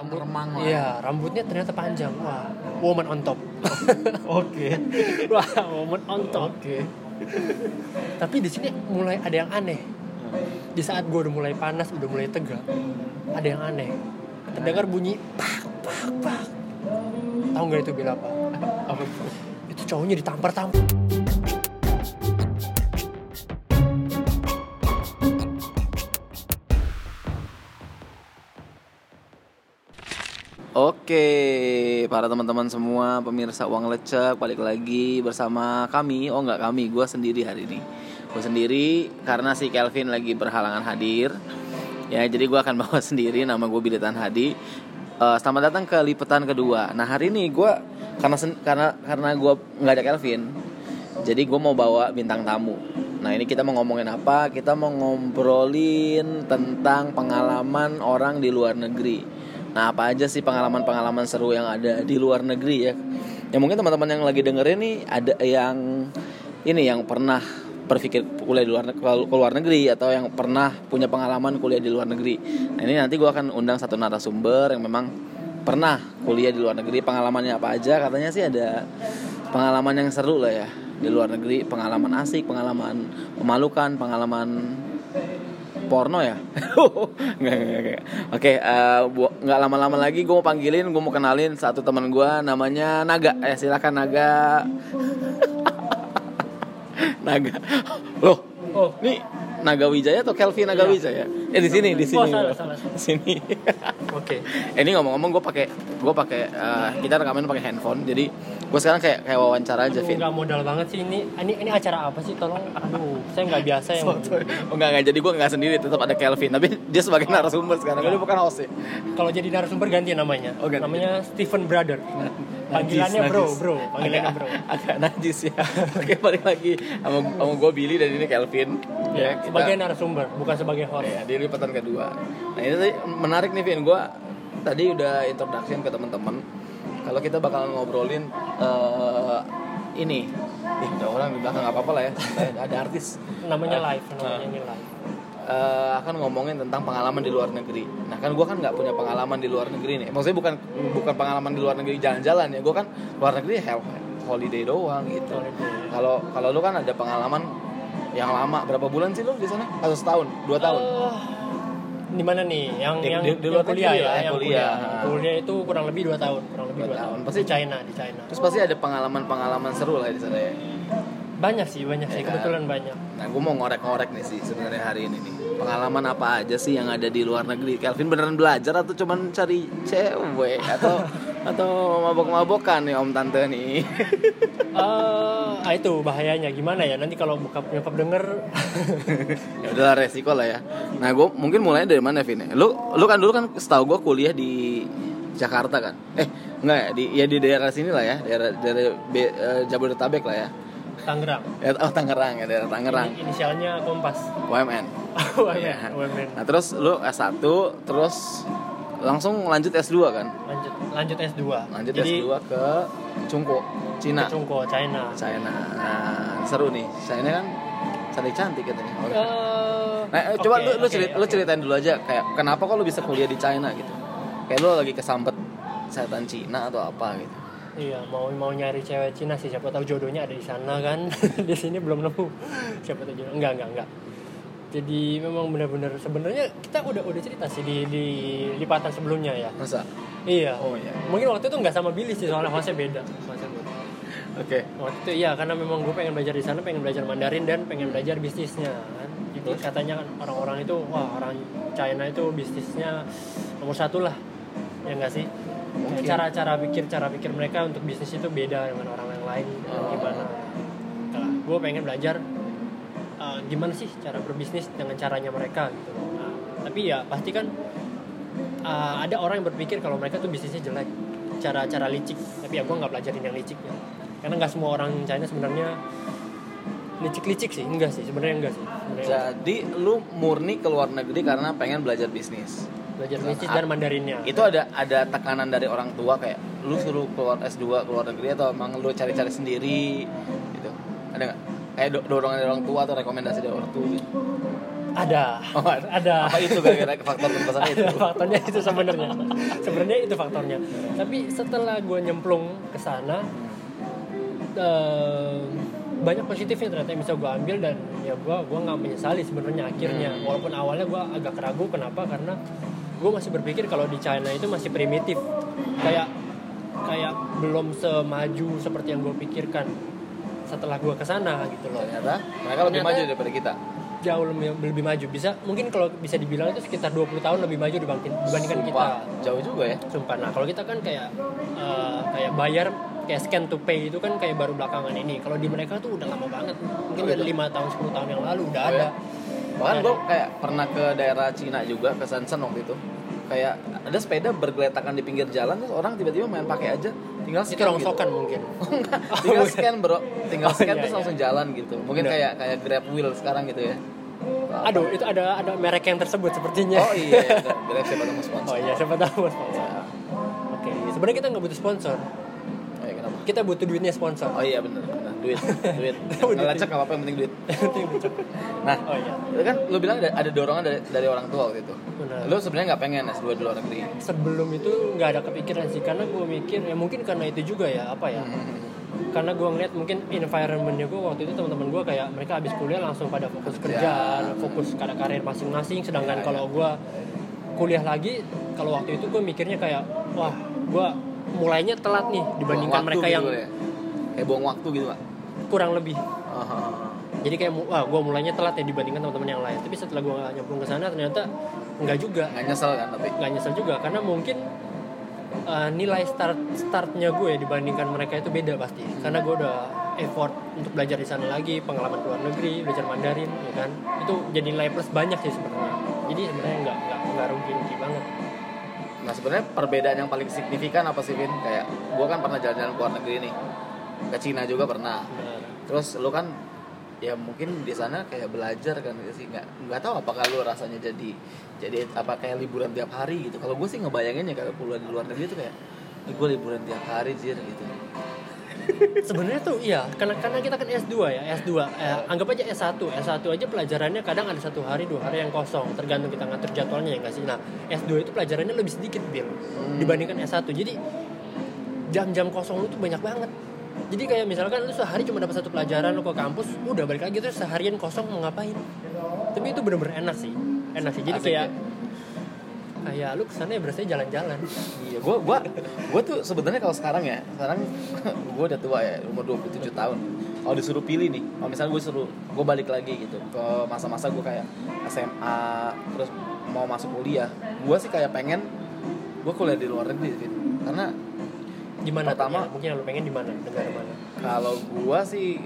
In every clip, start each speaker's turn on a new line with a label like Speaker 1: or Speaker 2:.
Speaker 1: rambut.
Speaker 2: Remang. Lah.
Speaker 1: iya rambutnya ternyata panjang. Wah. Woman on top.
Speaker 2: Oke.
Speaker 1: wah woman on top.
Speaker 2: Oke.
Speaker 1: tapi di sini mulai ada yang aneh. Di saat gue udah mulai panas udah mulai tegang ada yang aneh. Terdengar bunyi pak pak pak. Tahu nggak itu bila apa?
Speaker 2: Apa?
Speaker 1: itu cowoknya ditampar-tampar
Speaker 2: Oke, para teman-teman semua, pemirsa uang lecek, balik lagi bersama kami. Oh nggak kami, gue sendiri hari ini. Gue sendiri karena si Kelvin lagi berhalangan hadir. Ya, jadi gue akan bawa sendiri. Nama gue Bilitan Hadi. Eh, selamat datang ke liputan kedua. Nah hari ini gue karena karena karena gue nggak ada Kelvin, jadi gue mau bawa bintang tamu. Nah ini kita mau ngomongin apa? Kita mau ngobrolin tentang pengalaman orang di luar negeri. Nah apa aja sih pengalaman-pengalaman seru yang ada di luar negeri ya? Ya mungkin teman-teman yang lagi dengerin nih ada yang ini yang pernah berpikir kuliah di luar ke luar negeri atau yang pernah punya pengalaman kuliah di luar negeri. Nah ini nanti gue akan undang satu narasumber yang memang pernah kuliah di luar negeri. Pengalamannya apa aja? Katanya sih ada pengalaman yang seru lah ya di luar negeri. Pengalaman asik, pengalaman memalukan, pengalaman porno ya? nggak, nggak, nggak. Oke, nggak lama-lama lagi gue mau panggilin, gue mau kenalin satu teman gue namanya Naga. Eh silakan Naga. Naga. Loh,
Speaker 1: oh
Speaker 2: ini Naga Wijaya atau Kelvin Naga
Speaker 1: Iya.
Speaker 2: Wijaya? Eh di sini, di sini.
Speaker 1: Oh, salah, salah, salah.
Speaker 2: Di sini.
Speaker 1: oke
Speaker 2: Eh, ini ngomong-ngomong gue pakai gue pakai eh, kita rekaman pakai handphone. Jadi gue sekarang kayak kayak wawancara aja, Vin.
Speaker 1: nggak modal banget sih ini ini ini acara apa sih tolong aduh saya nggak biasa yang
Speaker 2: Oh enggak enggak jadi gue enggak sendiri tetap ada Kelvin tapi dia sebagai narasumber sekarang dia bukan host ya.
Speaker 1: kalau jadi narasumber ganti namanya
Speaker 2: Oh, ganti.
Speaker 1: namanya Stephen Brother panggilannya
Speaker 2: Najis,
Speaker 1: bro
Speaker 2: najis.
Speaker 1: bro panggilannya
Speaker 2: agak,
Speaker 1: bro
Speaker 2: agak najis ya. Oke balik lagi sama sama gue Billy dan ini Kelvin.
Speaker 1: ya,
Speaker 2: kita-
Speaker 1: sebagai narasumber bukan sebagai host
Speaker 2: Ya, di liputan kedua. Nah ini tadi menarik nih Vin, gue tadi udah introduction ke teman-teman. Kalau kita bakalan ngobrolin eh, ini, ada orang di belakang nggak apa-apa lah ya, ada artis.
Speaker 1: namanya
Speaker 2: Eh,
Speaker 1: live namanya ini live
Speaker 2: eh, akan ngomongin tentang pengalaman di luar negeri. Nah kan gue kan nggak punya pengalaman di luar negeri nih. Maksudnya bukan bukan pengalaman di luar negeri jalan-jalan ya. Gue kan luar negeri hell holiday doang gitu. Kalau kalau lu kan ada pengalaman yang lama berapa bulan sih lu di sana? Atau setahun, dua tahun?
Speaker 1: Eh, di mana nih yang
Speaker 2: Di-
Speaker 1: yang,
Speaker 2: di- di
Speaker 1: yang
Speaker 2: luar
Speaker 1: kuliah
Speaker 2: negeri
Speaker 1: ya yang
Speaker 2: kuliah.
Speaker 1: kuliah kuliah itu kurang lebih dua tahun kurang lebih
Speaker 2: Dua
Speaker 1: dua,
Speaker 2: tahun.
Speaker 1: tahun
Speaker 2: Pasti-
Speaker 1: di China di China
Speaker 2: Terus pasti ada pengalaman-pengalaman seru lah di sana ya.
Speaker 1: banyak sih banyak sih
Speaker 2: Ya kan?
Speaker 1: kebetulan banyak
Speaker 2: Nah, gue mau ngorek-ngorek nih sih sebenarnya hari ini nih. Pengalaman apa aja sih yang ada di luar negeri? Kelvin beneran belajar atau cuman cari cewek atau atau mabok-mabokan nih om tante nih?
Speaker 1: Eh, ah itu bahayanya gimana ya nanti kalau buka nyokap denger
Speaker 2: ya udahlah resiko lah ya. Nah, gue mungkin mulainya dari mana, Vin? Lu lu kan dulu kan setahu gue kuliah di Jakarta kan? Eh, enggak ya, di ya di daerah sini lah ya, daerah daerah Be- eh, Jabodetabek lah ya.
Speaker 1: Tangerang
Speaker 2: Ya, Oh, Tangerang ya, daerah Tangerang.
Speaker 1: Ini- inisialnya Kompas
Speaker 2: UMN.
Speaker 1: UMN
Speaker 2: Iya.
Speaker 1: UMN.
Speaker 2: Nah, terus lu S1 terus langsung lanjut S2 kan?
Speaker 1: lanjut lanjut S2
Speaker 2: Lanjut
Speaker 1: jadi
Speaker 2: S2 ke Cungko, Cina.
Speaker 1: ke Cungko China
Speaker 2: China. Nah, seru nih. China kan cantik-cantik katanya.
Speaker 1: Eh,
Speaker 2: Nah, eh, coba lu lu
Speaker 1: oke,
Speaker 2: cerit, lu
Speaker 1: oke.
Speaker 2: ceritain dulu aja kayak kenapa kok lu bisa kuliah di China gitu. Kayak lu lagi kesambet setan Cina atau apa gitu.
Speaker 1: Iya, mau mau nyari cewek Cina sih, siapa tahu jodohnya ada di sana kan. di sini belum nemu. Siapa tahu jodoh. Enggak, enggak, enggak. Jadi memang benar-benar sebenarnya kita udah udah cerita sih di di lipatan sebelumnya ya.
Speaker 2: Masa?
Speaker 1: Iya.
Speaker 2: Oh iya.
Speaker 1: Mungkin waktu itu nggak sama Billy sih soalnya hostnya beda. Hostnya beda.
Speaker 2: Oke.
Speaker 1: Waktu itu iya karena memang gue pengen belajar di sana, pengen belajar Mandarin dan pengen belajar bisnisnya kan. Jadi katanya kan orang-orang itu wah orang China itu bisnisnya nomor satu lah. Ya enggak sih? Cara-cara pikir cara pikir mereka untuk bisnis itu beda dengan orang yang lain
Speaker 2: Oh.
Speaker 1: gimana. Nah, gue pengen belajar uh, gimana sih cara berbisnis dengan caranya mereka gitu. Nah, tapi ya pasti kan uh, ada orang yang berpikir kalau mereka tuh bisnisnya jelek cara-cara licik tapi ya gue nggak pelajarin yang licik ya karena nggak semua orang China sebenarnya licik-licik sih enggak sih sebenarnya enggak sih Sebenarnya
Speaker 2: Jadi lu murni ke luar negeri karena pengen belajar bisnis.
Speaker 1: Belajar bisnis dan Mandarinnya
Speaker 2: Itu ada ada tekanan dari orang tua kayak lu suruh keluar S2 ke luar negeri atau emang lu cari-cari sendiri gitu. Ada nggak? Kayak do- dorongan dari orang tua atau rekomendasi dari orang tua gitu.
Speaker 1: ada
Speaker 2: Oh, ada.
Speaker 1: ada
Speaker 2: Apa itu gara-gara faktor terbesarnya itu?
Speaker 1: faktornya itu sebenarnya sebenarnya itu faktornya tapi setelah gue nyemplung ke sana eh, banyak positifnya ternyata yang bisa gue ambil dan ya gue gua nggak menyesali sebenarnya akhirnya
Speaker 2: Hmm.
Speaker 1: walaupun awalnya gue agak ragu kenapa karena gue masih berpikir kalau di China itu masih primitif kayak kayak belum semaju seperti yang gue pikirkan setelah gue ke sana gitu loh
Speaker 2: Ternyata mereka lebih
Speaker 1: Ternyata-
Speaker 2: maju daripada kita.
Speaker 1: jauh lebih, lebih maju bisa mungkin kalau bisa dibilang itu sekitar 20 tahun lebih maju dibandingkan, dibandingkan kita
Speaker 2: Wah, jauh juga ya.
Speaker 1: sumpah nah kalau kita kan kayak eh, kayak bayar kayak scan to pay itu kan kayak baru belakangan ini kalau di mereka tuh udah lama banget mungkin
Speaker 2: Oh,
Speaker 1: dari
Speaker 2: gitu?
Speaker 1: lima tahun 10 tahun yang lalu udah
Speaker 2: Oh,
Speaker 1: ada
Speaker 2: ya? Bahkan gue kayak pernah ke daerah Cina juga ke Shenzhen waktu itu. Kayak ada sepeda bergeletakan di pinggir jalan terus orang tiba-tiba main pakai aja tinggal
Speaker 1: itu
Speaker 2: scan gitu.
Speaker 1: rongsokan mungkin.
Speaker 2: Tinggal scan bro. Tinggal
Speaker 1: Oh,
Speaker 2: scan
Speaker 1: iya,
Speaker 2: terus
Speaker 1: iya.
Speaker 2: langsung jalan gitu. Mungkin kayak kayak grab wheel sekarang gitu ya.
Speaker 1: Aduh itu ada ada merek yang tersebut sepertinya.
Speaker 2: Oh iya ya, grab siapa tahu sponsor.
Speaker 1: Oh iya siapa tahu sponsor.
Speaker 2: Ya.
Speaker 1: oke sebenarnya kita nggak butuh sponsor.
Speaker 2: Oh iya kenapa?
Speaker 1: Kita butuh duitnya sponsor.
Speaker 2: Oh iya bener duit duit ngelacak apa apa yang penting duit
Speaker 1: Yang penting duit.
Speaker 2: nah
Speaker 1: oh iya
Speaker 2: itu kan lu bilang ada, ada dorongan dari, dari orang tua waktu itu
Speaker 1: Benar.
Speaker 2: lu sebenarnya nggak pengen S2 di luar negeri
Speaker 1: sebelum itu nggak ada kepikiran sih karena gue mikir ya mungkin karena itu juga ya apa ya
Speaker 2: Hmm.
Speaker 1: karena gue ngeliat mungkin environmentnya gue waktu itu teman-teman gue kayak mereka habis kuliah langsung pada fokus
Speaker 2: Kerja.
Speaker 1: kerjaan fokus pada karir masing-masing sedangkan
Speaker 2: Ya,
Speaker 1: kalau gue kuliah lagi kalau waktu itu gue mikirnya kayak wah gue mulainya telat nih dibandingkan mereka
Speaker 2: gitu
Speaker 1: yang
Speaker 2: ya. kayak buang waktu gitu pak
Speaker 1: kurang lebih.
Speaker 2: Oh,
Speaker 1: jadi kayak wah gue mulainya telat ya dibandingkan teman-teman yang lain. Tapi setelah gue nyemplung ke sana ternyata nggak juga.
Speaker 2: Nggak nyesel kan tapi?
Speaker 1: Nggak nyesel juga karena mungkin uh, nilai start startnya gue dibandingkan mereka itu beda pasti. Karena gue udah effort untuk belajar di sana lagi pengalaman luar negeri belajar Mandarin ya kan? Itu jadi nilai plus banyak sih sebenarnya. Jadi sebenarnya nggak nggak nggak rugi rugi banget.
Speaker 2: Nah sebenarnya perbedaan yang paling signifikan apa sih Vin? Kayak gue kan pernah jalan-jalan ke luar negeri nih. Ke Cina juga pernah. Terus lu kan ya mungkin di sana kayak belajar kan sih? Nggak nggak tahu apakah lu rasanya jadi jadi apa kayak liburan tiap hari gitu. Kalau gue sih ngebayanginnya kalau kuliah di luar negeri itu kayak gue liburan tiap hari jir gitu.
Speaker 1: Sebenarnya tuh iya karena karena kita kan S2 ya S2 eh, anggap aja S1 S1 aja pelajarannya kadang ada satu hari dua hari yang kosong. Tergantung kita ngatur jadwalnya ya nggak sih? Nah S2 itu pelajarannya lebih sedikit bil dibandingkan S1 jadi jam-jam kosong lu tuh banyak banget jadi kayak misalkan lu sehari cuma dapat satu pelajaran lu ke kampus udah balik lagi terus seharian kosong mau ngapain tapi itu bener-bener enak sih enak sih jadi
Speaker 2: Asik
Speaker 1: kayak
Speaker 2: ya?
Speaker 1: kayak lu ke sana ya berarti jalan-jalan
Speaker 2: Iya, gue gua gua tuh sebenarnya kalau sekarang ya, sekarang gue udah tua ya, umur 27 tahun. Kalau disuruh pilih nih, kalau misalnya gue suruh gue balik lagi gitu ke masa-masa gue kayak SMA, terus mau masuk kuliah, gue sih kayak pengen gue kuliah di luar negeri, Vin. karena
Speaker 1: di mana
Speaker 2: Pertama-?
Speaker 1: Ya, mungkin yang lu pengen di mana negara mana
Speaker 2: kalau gue sih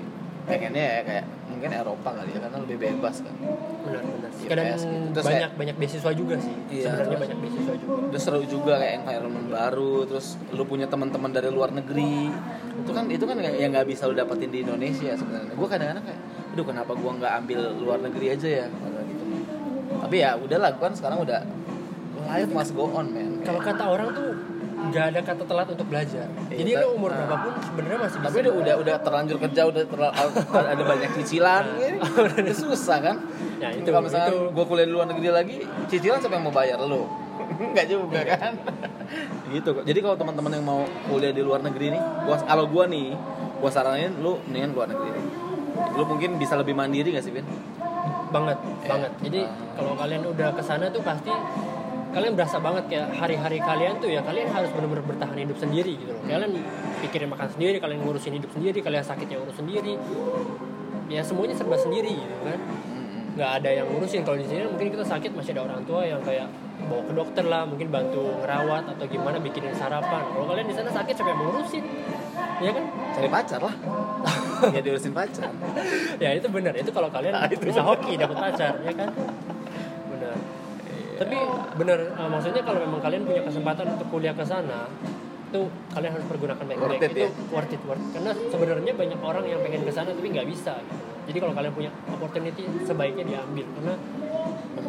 Speaker 2: pengennya ya kayak mungkin Eropa kali ya, karena lebih bebas kan.
Speaker 1: benar-benar
Speaker 2: Iya,
Speaker 1: kadang
Speaker 2: PS gitu. Terus
Speaker 1: banyak banyak beasiswa juga sih
Speaker 2: Iya,
Speaker 1: sebenarnya banyak beasiswa juga
Speaker 2: Terus seru juga kayak environment baru, terus lu punya teman-teman dari luar negeri. Itu kan itu kan yang nggak bisa lu dapetin di Indonesia sebenarnya. Gue kadang-kadang kayak, aduh kenapa gua nggak ambil luar negeri aja ya, Kayak gitu. Tapi ya udahlah, gua kan sekarang udah life must go on, man.
Speaker 1: kalau kata orang tuh nggak ada kata telat untuk belajar
Speaker 2: Iya,
Speaker 1: jadi lu umur
Speaker 2: nah.
Speaker 1: berapapun sebenarnya masih bisa
Speaker 2: Tapi udah udah udah terlanjur kerja, udah terla- ada banyak cicilan, gitu. udah susah kan?
Speaker 1: ya itu
Speaker 2: Kalau misalnya
Speaker 1: itu
Speaker 2: gue kuliah di luar negeri lagi, cicilan siapa yang mau bayar lu? Enggak juga kan? gitu kok. Jadi kalau teman-teman yang mau kuliah di luar negeri nih, gua kalau gua nih, gua saranin lu mendingan luar negeri. nih. Lu mungkin bisa lebih mandiri gak sih, Vin?
Speaker 1: banget
Speaker 2: Ya.
Speaker 1: banget jadi kalau kalian udah ke sana tuh pasti kalian berasa banget kayak hari-hari kalian tuh ya kalian harus benar-benar bertahan hidup sendiri gitu loh. Kalian pikirin makan sendiri kalian ngurusin hidup sendiri kalian sakitnya urus sendiri. Ya semuanya serba sendiri gitu kan. Nggak ada yang ngurusin. Kalau di sini mungkin kita sakit masih ada orang tua yang kayak bawa ke dokter lah mungkin bantu ngerawat atau gimana bikinin sarapan. Kalau kalian di sana sakit siapa yang ngurusin? Ya kan?
Speaker 2: Cari pacar lah. ya diurusin pacar.
Speaker 1: ya itu benar itu kalau kalian
Speaker 2: Nah, itu
Speaker 1: bisa hoki dapat pacar ya kan tapi benar eh, maksudnya kalau memang kalian punya kesempatan untuk kuliah ke sana itu kalian harus pergunakan baik-baik
Speaker 2: Worth it,
Speaker 1: itu
Speaker 2: ya?
Speaker 1: worth it worth it. karena sebenarnya banyak orang yang pengen ke sana tapi nggak bisa gitu. jadi kalau kalian punya opportunity sebaiknya diambil karena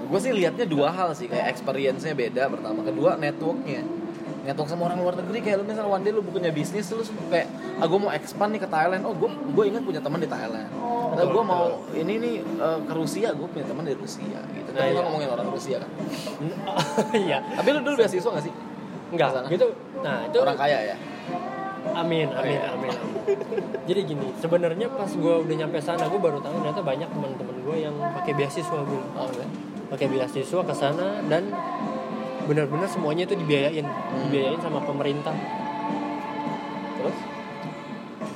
Speaker 2: Gue sih liatnya dua hal sih, kayak experience-nya beda pertama, kedua networknya. Network sama orang luar negeri kayak lu misalnya one day lu punya bisnis lu kayak ah gue mau expand nih ke Thailand oh gue gue ingat punya teman di Thailand atau
Speaker 1: Betul,
Speaker 2: gue mau ini nih eh, ke Rusia gue punya teman di Rusia gitu
Speaker 1: Nah,
Speaker 2: kan
Speaker 1: iya.
Speaker 2: ngomongin orang Rusia kan
Speaker 1: iya
Speaker 2: tapi lu dulu beasiswa gak sih
Speaker 1: enggak
Speaker 2: Ke sana.
Speaker 1: gitu nah itu
Speaker 2: orang kaya ya
Speaker 1: amin
Speaker 2: Oh,
Speaker 1: amin
Speaker 2: iya.
Speaker 1: amin, amin. jadi gini sebenarnya pas gue udah nyampe sana gue baru tahu ternyata banyak teman-teman gue yang pakai beasiswa gue
Speaker 2: oh, iya.
Speaker 1: pakai beasiswa ke sana dan benar-benar semuanya itu dibiayain
Speaker 2: Hmm.
Speaker 1: dibiayain sama pemerintah.
Speaker 2: Terus?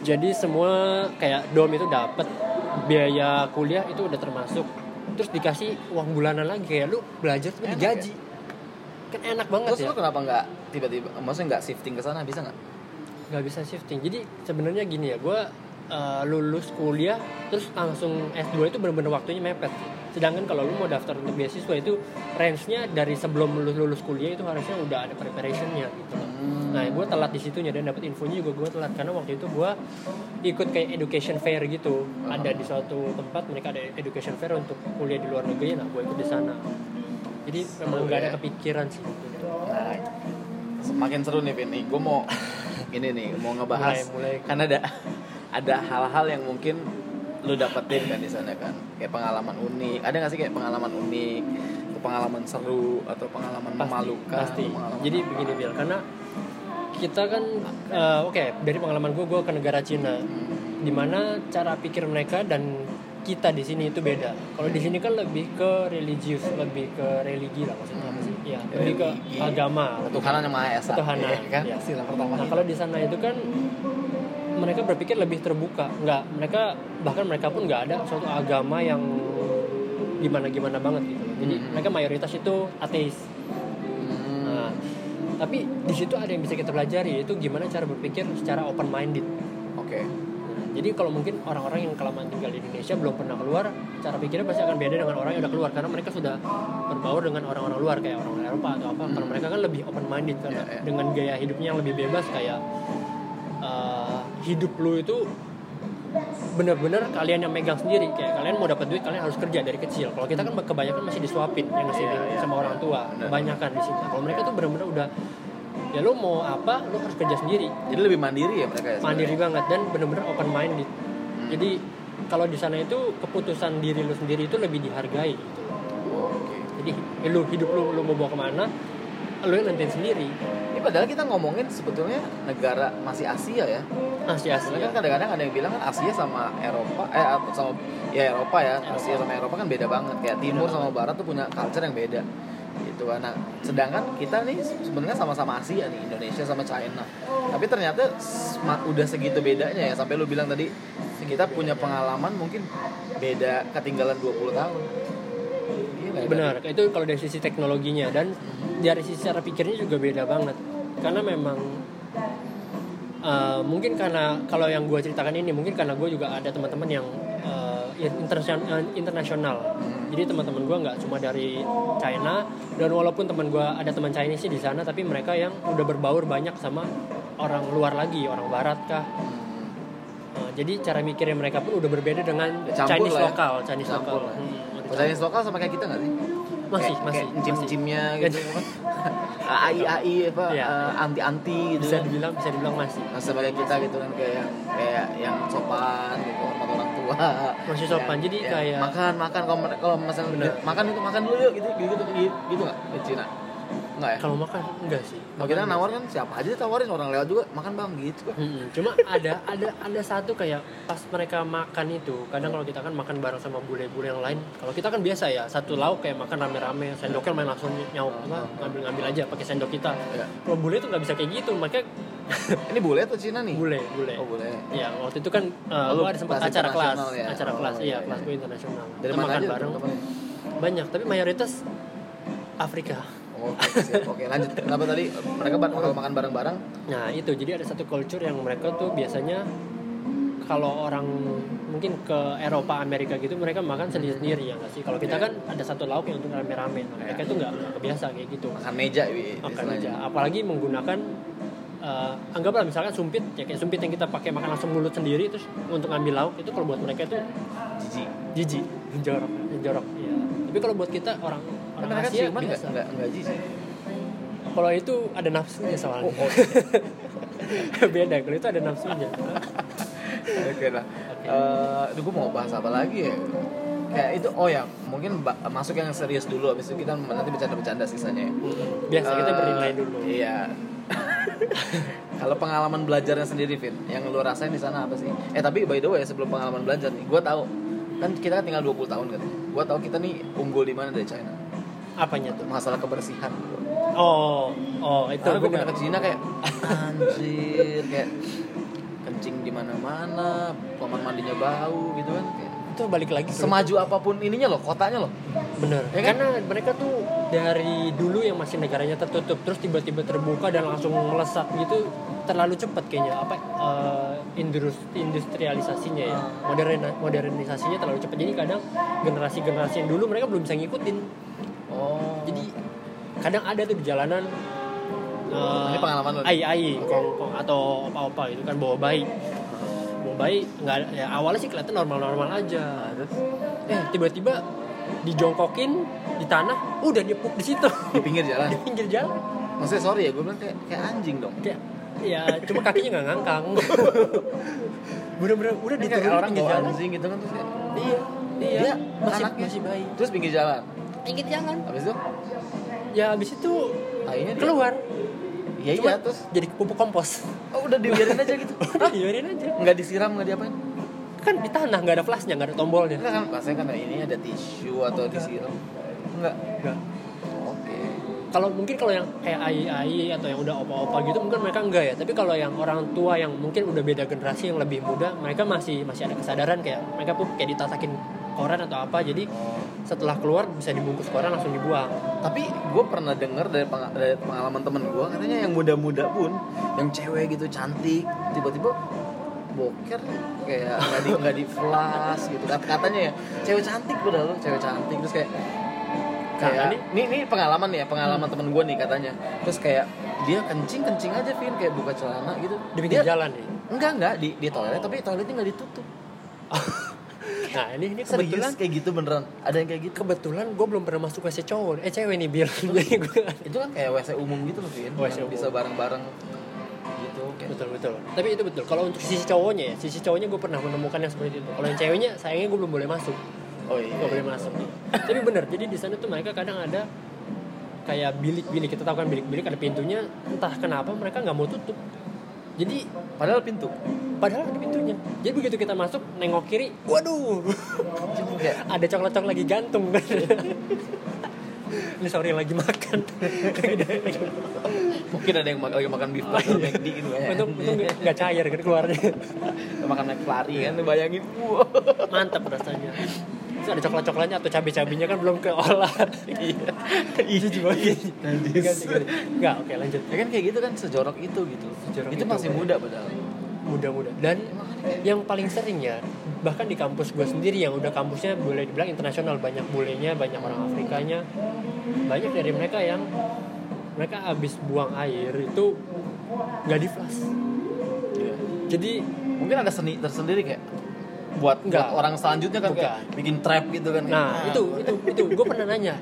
Speaker 1: Jadi semua kayak dom itu dapat biaya kuliah itu udah termasuk. Terus dikasih uang bulanan lagi kayak lu belajar
Speaker 2: Enak
Speaker 1: digaji. kan enak banget
Speaker 2: terus
Speaker 1: ya.
Speaker 2: lu kenapa nggak tiba-tiba maksudnya nggak shifting ke sana bisa nggak?
Speaker 1: Nggak bisa shifting. Jadi sebenarnya gini ya gue lulus kuliah terus langsung S2 itu bener-bener waktunya mepet sedangkan kalau lu mau daftar untuk beasiswa itu range-nya dari sebelum lulus lulus kuliah itu harusnya udah ada preparationnya gitu loh.
Speaker 2: Hmm.
Speaker 1: Nah, gue telat di situnya dan dapat infonya juga gue telat karena waktu itu gue ikut kayak education fair gitu. Ada di suatu tempat mereka ada education fair untuk kuliah di luar negeri. Nah, gue ikut di sana. Jadi memang nggak ada
Speaker 2: ya.
Speaker 1: kepikiran sih.
Speaker 2: Nah, semakin seru nih Vin. Gue mau ini nih mau ngebahas
Speaker 1: Mulai- mulai.
Speaker 2: kan ada ada hal-hal yang mungkin lu dapetin kan di sana kan kayak pengalaman unik ada nggak sih kayak pengalaman unik atau pengalaman seru atau pengalaman memalukan
Speaker 1: Pasti.
Speaker 2: pengalaman
Speaker 1: Jadi
Speaker 2: apa?
Speaker 1: begini Bill, karena kita kan eh, oke dari pengalaman gue gue ke negara Cina
Speaker 2: Hmm.
Speaker 1: di mana cara pikir mereka dan kita di sini itu beda. Kalau di sini kan lebih ke religius, lebih ke religi lah maksudnya apa sih? Ya, lebih ke agama.
Speaker 2: Ketuhanan yang Maha Esa
Speaker 1: Ketuhanan,
Speaker 2: ya kan
Speaker 1: ya.
Speaker 2: pertama
Speaker 1: Nah kalau di sana itu kan mereka berpikir lebih terbuka, nggak mereka bahkan mereka pun nggak ada suatu agama yang gimana gimana banget gitu. Jadi
Speaker 2: Hmm.
Speaker 1: mereka mayoritas itu ateis.
Speaker 2: Hmm.
Speaker 1: Nah, tapi di situ ada yang bisa kita pelajari yaitu gimana cara berpikir secara open minded.
Speaker 2: oke
Speaker 1: Jadi kalau mungkin orang-orang yang kelamaan tinggal di Indonesia belum pernah keluar, cara pikirnya pasti akan beda dengan orang yang udah keluar karena mereka sudah berbaur dengan orang-orang luar kayak orang Eropa atau apa. Kalau mereka kan lebih open minded kan
Speaker 2: Ya, ya.
Speaker 1: dengan gaya hidupnya yang lebih bebas kayak eh, hidup lu itu bener-bener kalian yang megang sendiri. Kayak kalian mau dapat duit kalian harus kerja dari kecil. Kalau kita kan kebanyakan masih disuapin yang ngasih
Speaker 2: Iya, iya.
Speaker 1: sama orang tua. Kebanyakan di sini. Kalau mereka tuh bener-bener udah ya lu mau apa lu harus kerja sendiri.
Speaker 2: Jadi lebih mandiri ya mereka ya
Speaker 1: mandiri banget dan bener-bener open minded
Speaker 2: Hmm.
Speaker 1: jadi kalau di sana itu keputusan diri lu sendiri itu lebih dihargai gitu.
Speaker 2: Oh, oke.
Speaker 1: Jadi ya lu hidup lu lu mau bawa ke mana lu yang nentuin sendiri
Speaker 2: ini padahal kita ngomongin sebetulnya negara masih Asia ya.
Speaker 1: Masih asli
Speaker 2: Soalnya kan kadang-kadang ada yang bilang kan Asia sama Eropa eh atau sama ya Eropa ya. Asia sama Eropa kan beda banget. Kayak Timur sama Barat tuh punya culture yang beda. Gitu. Kan nah sedangkan kita nih sebenarnya sama-sama Asia nih. Indonesia sama China. Tapi ternyata udah segitu bedanya ya. Sampai lu bilang tadi kita punya pengalaman mungkin beda ketinggalan 20 tahun. Gila, ya,
Speaker 1: benar. Itu kalau dari sisi teknologinya. Dan dari sisi cara pikirnya juga beda banget karena memang eh, mungkin karena kalau yang gue ceritakan ini mungkin karena gue juga ada teman-teman yang eh, internasional internasional jadi teman-teman gue nggak cuma dari China dan walaupun teman gue ada teman Chinese sih di sana tapi mereka yang udah berbaur banyak sama orang luar lagi orang Barat kah jadi cara mikirnya mereka pun udah berbeda dengan
Speaker 2: Ya, campur
Speaker 1: Chinese
Speaker 2: ya.
Speaker 1: lokal Chinese
Speaker 2: Campur
Speaker 1: lokal
Speaker 2: lah.
Speaker 1: Hmm,
Speaker 2: Chinese lokal sama kayak kita nggak sih?
Speaker 1: Masih,
Speaker 2: kayak,
Speaker 1: masih,
Speaker 2: kayak cim-cimnya
Speaker 1: masih.
Speaker 2: gitu. AI AI apa?
Speaker 1: Iya.
Speaker 2: anti anti gitu.
Speaker 1: Bisa dibilang bisa dibilang masih.
Speaker 2: Nah, sebagai kita gitu kan kayak yang kayak yang sopan gitu hormat orang tua.
Speaker 1: Masih sopan,
Speaker 2: Yang-
Speaker 1: jadi kayak-
Speaker 2: makan makan. Kalau kalau misalnya
Speaker 1: Bener.
Speaker 2: makan itu makan dulu yuk gitu gitu gitu gitu nggak? Di Cina nggak ya?
Speaker 1: Kalau makan enggak sih.
Speaker 2: Kalau kita nawar kan siapa aja tawarin orang lewat juga makan bang gitu.
Speaker 1: Mm-mm. cuma ada ada ada satu kayak pas mereka makan itu kadang kalau kita kan makan bareng sama bule-bule yang lain kalau kita kan biasa ya satu lauk kayak makan rame-rame sendoknya main langsung nyauk apa ngambil-ngambil aja pakai sendok kita.
Speaker 2: Ya.
Speaker 1: kalau bule itu nggak bisa kayak gitu makanya
Speaker 2: ini bule atau Cina nih?
Speaker 1: Bule bule.
Speaker 2: Oh bule.
Speaker 1: Ya waktu itu kan uh,
Speaker 2: Oh, lu
Speaker 1: ada sempat
Speaker 2: kelas
Speaker 1: acara kelas
Speaker 2: ya?
Speaker 1: acara
Speaker 2: Oh,
Speaker 1: kelas
Speaker 2: iya,
Speaker 1: iya
Speaker 2: iya.
Speaker 1: kelas gue internasional.
Speaker 2: Dari
Speaker 1: Kita
Speaker 2: mana
Speaker 1: makan
Speaker 2: aja
Speaker 1: bareng.
Speaker 2: teman-teman?
Speaker 1: banyak tapi mayoritas Afrika
Speaker 2: Oke, siap. Oke, lanjut. Kenapa tadi mereka kalau makan bareng-bareng?
Speaker 1: Nah itu jadi ada satu culture yang mereka tuh biasanya kalau orang mungkin ke Eropa Amerika gitu mereka makan sendiri sendiri ya nggak sih kalau kita
Speaker 2: Iya.
Speaker 1: kan ada satu lauk yang untuk rame-rame nah, mereka tuh nggak kebiasa kayak gitu
Speaker 2: Makan meja,
Speaker 1: makan aja apalagi menggunakan eh, anggaplah misalkan sumpit ya kayak sumpit yang kita pakai makan langsung mulut sendiri terus untuk ngambil lauk itu kalau buat mereka itu
Speaker 2: Jijik.
Speaker 1: jijik jorok jorok ya tapi kalau buat kita orang orang
Speaker 2: mereka
Speaker 1: Asia
Speaker 2: nggak
Speaker 1: biasa
Speaker 2: nggak nggak jijik.
Speaker 1: kalau itu ada nafsunya soalnya
Speaker 2: Oh, oh.
Speaker 1: beda kalau itu ada nafsunya
Speaker 2: Oke lah. Eh, aduh, gue mau bahas apa lagi ya? Kayak itu, oh ya, mungkin masuk yang serius dulu, habis itu kita nanti bercanda-bercanda sisanya. ya.
Speaker 1: biasa kita
Speaker 2: Eh,
Speaker 1: bernilai dulu
Speaker 2: Iya. Kalau pengalaman belajarnya sendiri, Vin, yang lu rasain di sana apa sih? Eh tapi by the way, sebelum pengalaman belajar nih, gue tahu kan kita kan tinggal 20 tahun kan. Gue tahu kita nih unggul di mana dari China.
Speaker 1: Apanya tuh
Speaker 2: Masalah kebersihan.
Speaker 1: oh oh itu
Speaker 2: Karena gue pernah ke Cina kayak anjir kayak kencing di mana-mana, kamar mandinya bau gitu kan. Kayak,
Speaker 1: itu balik lagi
Speaker 2: semaju apa pun ininya loh, kotanya loh.
Speaker 1: bener
Speaker 2: Ya kan?
Speaker 1: karena mereka tuh dari dulu yang masih negaranya tertutup terus tiba-tiba terbuka dan langsung melesat gitu terlalu cepat kayaknya apa eh, indus- industrialisasinya ya
Speaker 2: Ah.
Speaker 1: modern modernisasinya terlalu cepat jadi kadang generasi-generasi yang dulu mereka belum bisa ngikutin
Speaker 2: Oh.
Speaker 1: jadi kadang ada tuh di jalanan eh,
Speaker 2: Ini pengalaman lo
Speaker 1: ai ai kongkong atau apa-apa gitu kan bawa bayi bawa bayi nggak ya awalnya sih kelihatan normal-normal aja
Speaker 2: Terus
Speaker 1: eh tiba-tiba dijongkokin di tanah udah dia pup di situ
Speaker 2: di pinggir jalan.
Speaker 1: di pinggir jalan
Speaker 2: Maksudnya sorry ya, gue bilang kayak kayak anjing dong.
Speaker 1: kayak ya cuma kakinya nggak ngangkang bener-bener udah
Speaker 2: Kan
Speaker 1: diturunin
Speaker 2: orang
Speaker 1: pinggir jalan
Speaker 2: anjing gitu kan terus kayak
Speaker 1: iya iya
Speaker 2: Dia
Speaker 1: masih
Speaker 2: anaknya.
Speaker 1: masih bayi
Speaker 2: terus pinggir jalan.
Speaker 1: Pinggir jalan
Speaker 2: Habis itu
Speaker 1: ya habis itu
Speaker 2: akhirnya dia
Speaker 1: keluar
Speaker 2: Iya iya terus
Speaker 1: jadi pupuk kompos
Speaker 2: oh udah dibiarin aja gitu.
Speaker 1: udah biarin aja
Speaker 2: Nggak disiram nggak diapain?
Speaker 1: kan di tanah nggak ada flashnya nggak ada tombolnya
Speaker 2: Enggak kan rasanya kan ini ada tisu atau disiram. Enggak.
Speaker 1: Nggak.
Speaker 2: Oke.
Speaker 1: kalau mungkin kalau yang kayak ai ai atau yang udah opa-opa gitu mungkin mereka enggak ya tapi kalau yang orang tua yang mungkin udah beda generasi yang lebih muda mereka masih masih ada kesadaran kayak mereka pun kayak ditatakin koran atau apa. Jadi
Speaker 2: Oh.
Speaker 1: setelah keluar bisa dibungkus koran langsung dibuang.
Speaker 2: Tapi gue pernah denger dari, peng- dari pengalaman temen gue katanya yang muda-muda pun, yang cewek gitu cantik, tiba-tiba boker kayak nggak di nggak di flash gitu. Kat- katanya ya cewek cantik padahal lo cewek cantik. Terus kayak kayak
Speaker 1: Nah,
Speaker 2: ini ini pengalaman ya pengalaman temen gue nih katanya. Terus kayak dia kencing kencing aja Vin kayak buka celana gitu.
Speaker 1: Di pinggir jalan nih
Speaker 2: enggak enggak di di toilet tapi toiletnya nggak ditutup
Speaker 1: nah ini ini
Speaker 2: serius
Speaker 1: kebetulan
Speaker 2: kayak gitu beneran? Ada yang kayak gitu?
Speaker 1: Kebetulan gue belum pernah masuk WC cowok. Eh cewek nih biar jadi gue
Speaker 2: itu kan kayak WC umum gitu loh Vin.
Speaker 1: WC umum.
Speaker 2: bisa bareng-bareng gitu kayak
Speaker 1: betul betul. Tapi itu betul. Kalau untuk sisi cowoknya ya sisi cowoknya gue pernah menemukan yang seperti itu. Kalau yang ceweknya sayangnya gue belum boleh masuk.
Speaker 2: Oh iya.
Speaker 1: Nggak boleh masuk. Tapi bener jadi di sana tuh mereka kadang ada kayak bilik-bilik. Kita tahu kan bilik-bilik ada pintunya entah kenapa mereka nggak mau tutup jadi
Speaker 2: padahal pintu.
Speaker 1: Padahal ada pintunya. Jadi begitu kita masuk nengok kiri waduh. Ada coklat-coklat lagi gantung. Kan ini sorry lagi makan.
Speaker 2: Mungkin ada yang lagi makan beef burger McD gitu kan
Speaker 1: untung untung nggak cair kan keluarnya
Speaker 2: makan McFlurry kan bayangin.
Speaker 1: Mantap rasanya Terus ada coklat-coklatnya atau cabai-cabainya kan belum keolah.
Speaker 2: Iya.
Speaker 1: Iya juga nggak oke lanjut.
Speaker 2: Ya kan kayak gitu kan sejorok itu gitu.
Speaker 1: Sejorok
Speaker 2: itu
Speaker 1: itu.
Speaker 2: masih muda padahal.
Speaker 1: Mudah-mudah dan yang paling sering ya bahkan di kampus gue sendiri yang udah kampusnya boleh dibilang internasional. Banyak bulenya banyak orang Afrikanya. Banyak dari mereka yang mereka habis buang air itu nggak di flash
Speaker 2: Iya.
Speaker 1: jadi
Speaker 2: mungkin ada seni tersendiri kayak buat
Speaker 1: Enggak.
Speaker 2: buat orang selanjutnya kan kayak
Speaker 1: Bukan.
Speaker 2: bikin trap gitu kan.
Speaker 1: Nah
Speaker 2: Ah.
Speaker 1: itu itu itu. Gue pernah nanya.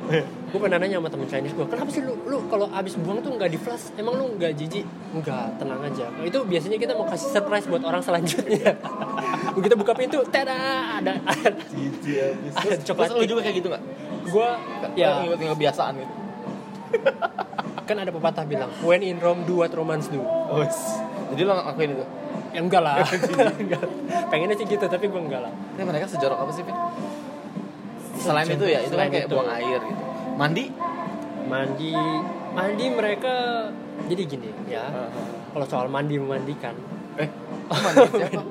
Speaker 1: Gue pernah nanya sama temen Chinese gue kenapa sih lu lu kalau habis buang tuh nggak di flash emang lu nggak jijik? Enggak tenang aja. Itu biasanya kita mau kasih surprise buat orang selanjutnya. Begitu buka pintu tada ada
Speaker 2: Jijik abis. Terus, lu juga kayak gitu nggak?
Speaker 1: Gue ya.
Speaker 2: ngikut kebiasaan gitu?
Speaker 1: Kan ada pepatah bilang when in Rome do what Romans do.
Speaker 2: Oh, jadi lo ngakuin itu
Speaker 1: ya enggak lah Enggak. pengennya sih gitu tapi gue enggak lah
Speaker 2: Ini mereka sejorok apa sih, Vin? Selain itu ya, itu kan kayak
Speaker 1: itu.
Speaker 2: buang air gitu. Mandi?
Speaker 1: mandi mandi mereka jadi gini ya kalau soal mandi memandikan
Speaker 2: Eh, mandi siapa?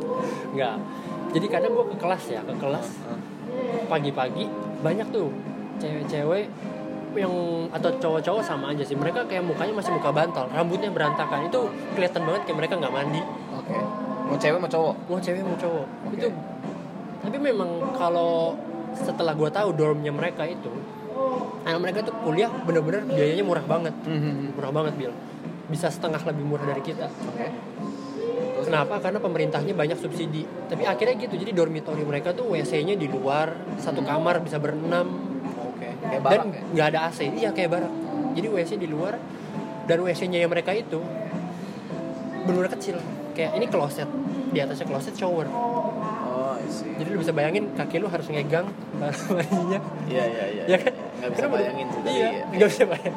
Speaker 1: enggak jadi kadang gue ke kelas ya ke kelas pagi-pagi banyak tuh cewek-cewek yang atau cowok-cowok sama aja sih mereka kayak mukanya masih muka bantal rambutnya berantakan itu kelihatan banget kayak mereka nggak mandi.
Speaker 2: Mau cewek mau cowok?
Speaker 1: mau cewek mau cowok
Speaker 2: Oke.
Speaker 1: itu tapi memang kalau setelah gue tahu dormnya mereka itu anak mereka tuh kuliah bener-bener biayanya murah banget murah banget bil bisa setengah lebih murah dari kita
Speaker 2: Oke. Terus?
Speaker 1: kenapa karena pemerintahnya banyak subsidi tapi akhirnya gitu jadi dormitory mereka tuh WC-nya di luar satu
Speaker 2: Hmm.
Speaker 1: kamar bisa berenam
Speaker 2: Oke. Kayak
Speaker 1: dan
Speaker 2: barak ya?
Speaker 1: nggak ada AC iya kayak barak jadi WC di luar dan WC-nya yang mereka itu benar kecil kayak ini kloset. Di atasnya kloset shower.
Speaker 2: Oh I see.
Speaker 1: Jadi lu bisa bayangin kaki lu harus ngegang bajunya
Speaker 2: iya iya iya
Speaker 1: ya kan?
Speaker 2: Nggak bisa
Speaker 1: Kenapa?
Speaker 2: bayangin sih
Speaker 1: iya
Speaker 2: ya.
Speaker 1: nggak bisa bayangin.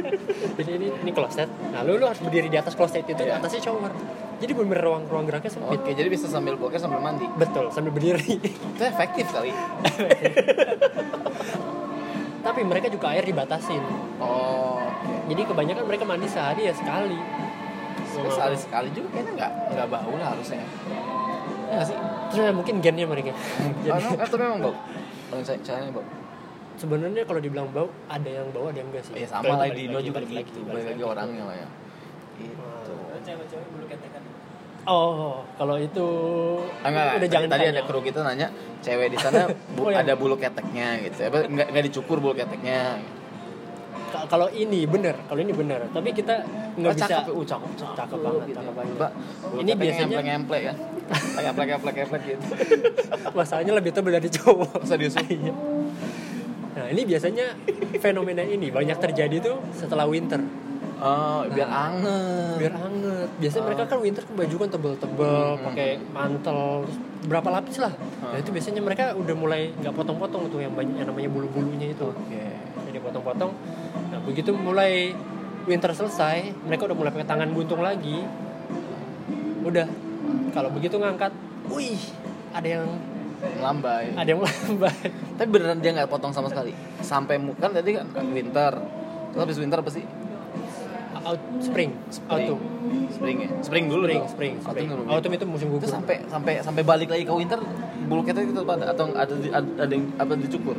Speaker 1: Jadi ini ini kloset. Nah lu, lu harus berdiri di atas kloset itu
Speaker 2: Iya.
Speaker 1: atasnya shower. Jadi bener ruang ruang geraknya sempit.
Speaker 2: Oke, jadi bisa sambil boker sambil mandi.
Speaker 1: betul sambil berdiri.
Speaker 2: Itu efektif kali.
Speaker 1: tapi mereka juga air dibatasin.
Speaker 2: Oh, oke.
Speaker 1: jadi kebanyakan mereka mandi sehari ya sekali
Speaker 2: Terus sekali sekali juga kayaknya nggak nggak bau lah harusnya. Ya sih?
Speaker 1: terus ya, mungkin gennya mereka jadi
Speaker 2: atau memang bau? Orang saya caranya bau.
Speaker 1: sebenarnya kalau dibilang bau ada yang bau ada yang enggak sih
Speaker 2: Ya sama
Speaker 1: Kalau
Speaker 2: lah di Indo juga gitu. Balik lagi orangnya lah ya. Gitu.
Speaker 3: cewek-cewek bulu ketekan
Speaker 1: oh kalau itu
Speaker 2: Ah, enggak,
Speaker 1: udah
Speaker 2: tadi,
Speaker 1: jangan
Speaker 2: tadi
Speaker 1: tanya.
Speaker 2: ada kru kita nanya cewek di sana bu-
Speaker 1: Oh, iya.
Speaker 2: ada bulu keteknya gitu. Apa enggak enggak dicukur bulu keteknya.
Speaker 1: Kalau ini bener kalau ini bener tapi kita nggak
Speaker 2: Oh,
Speaker 1: bisa
Speaker 2: cakep, uh, cakep, cakep,
Speaker 1: Cakep banget,
Speaker 2: gitu.
Speaker 1: cakep banget.
Speaker 2: Mbak,
Speaker 1: Ini biasanya-
Speaker 2: ngemplek-ngemplek kan. Ngemplek ngemplek ngemplek gitu.
Speaker 1: masalahnya lebih tebal dari cowok
Speaker 2: Serius?
Speaker 1: Iya. nah ini biasanya fenomena ini banyak terjadi tuh setelah winter
Speaker 2: Oh, biar anget.
Speaker 1: biar anget biasanya mereka kan winter baju kan tebel-tebel
Speaker 2: Hmm.
Speaker 1: pakai mantel terus berapa lapis lah nah
Speaker 2: Hmm.
Speaker 1: itu biasanya mereka udah mulai nggak potong-potong tuh yang banyak yang namanya bulu-bulunya itu
Speaker 2: Oke.
Speaker 1: jadi potong-potong nah begitu mulai winter selesai mereka udah mulai pakai tangan buntung lagi udah kalau begitu ngangkat wih ada yang
Speaker 2: Lambai.
Speaker 1: ada yang lambat
Speaker 2: Tapi beneran dia nggak potong sama sekali. Sampai kan tadi kan winter. Terus habis winter apa sih?
Speaker 1: Out spring,
Speaker 2: Spring.
Speaker 1: autumn
Speaker 2: Spring ya. Spring dulu
Speaker 1: spring spring
Speaker 2: Autumn
Speaker 1: spring
Speaker 2: dulu.
Speaker 1: autumn itu musim
Speaker 2: Itu
Speaker 1: gugur
Speaker 2: sampai sampai sampai balik lagi ke winter bulu ketek itu atau ada di- ada, ada yang apa dicukur?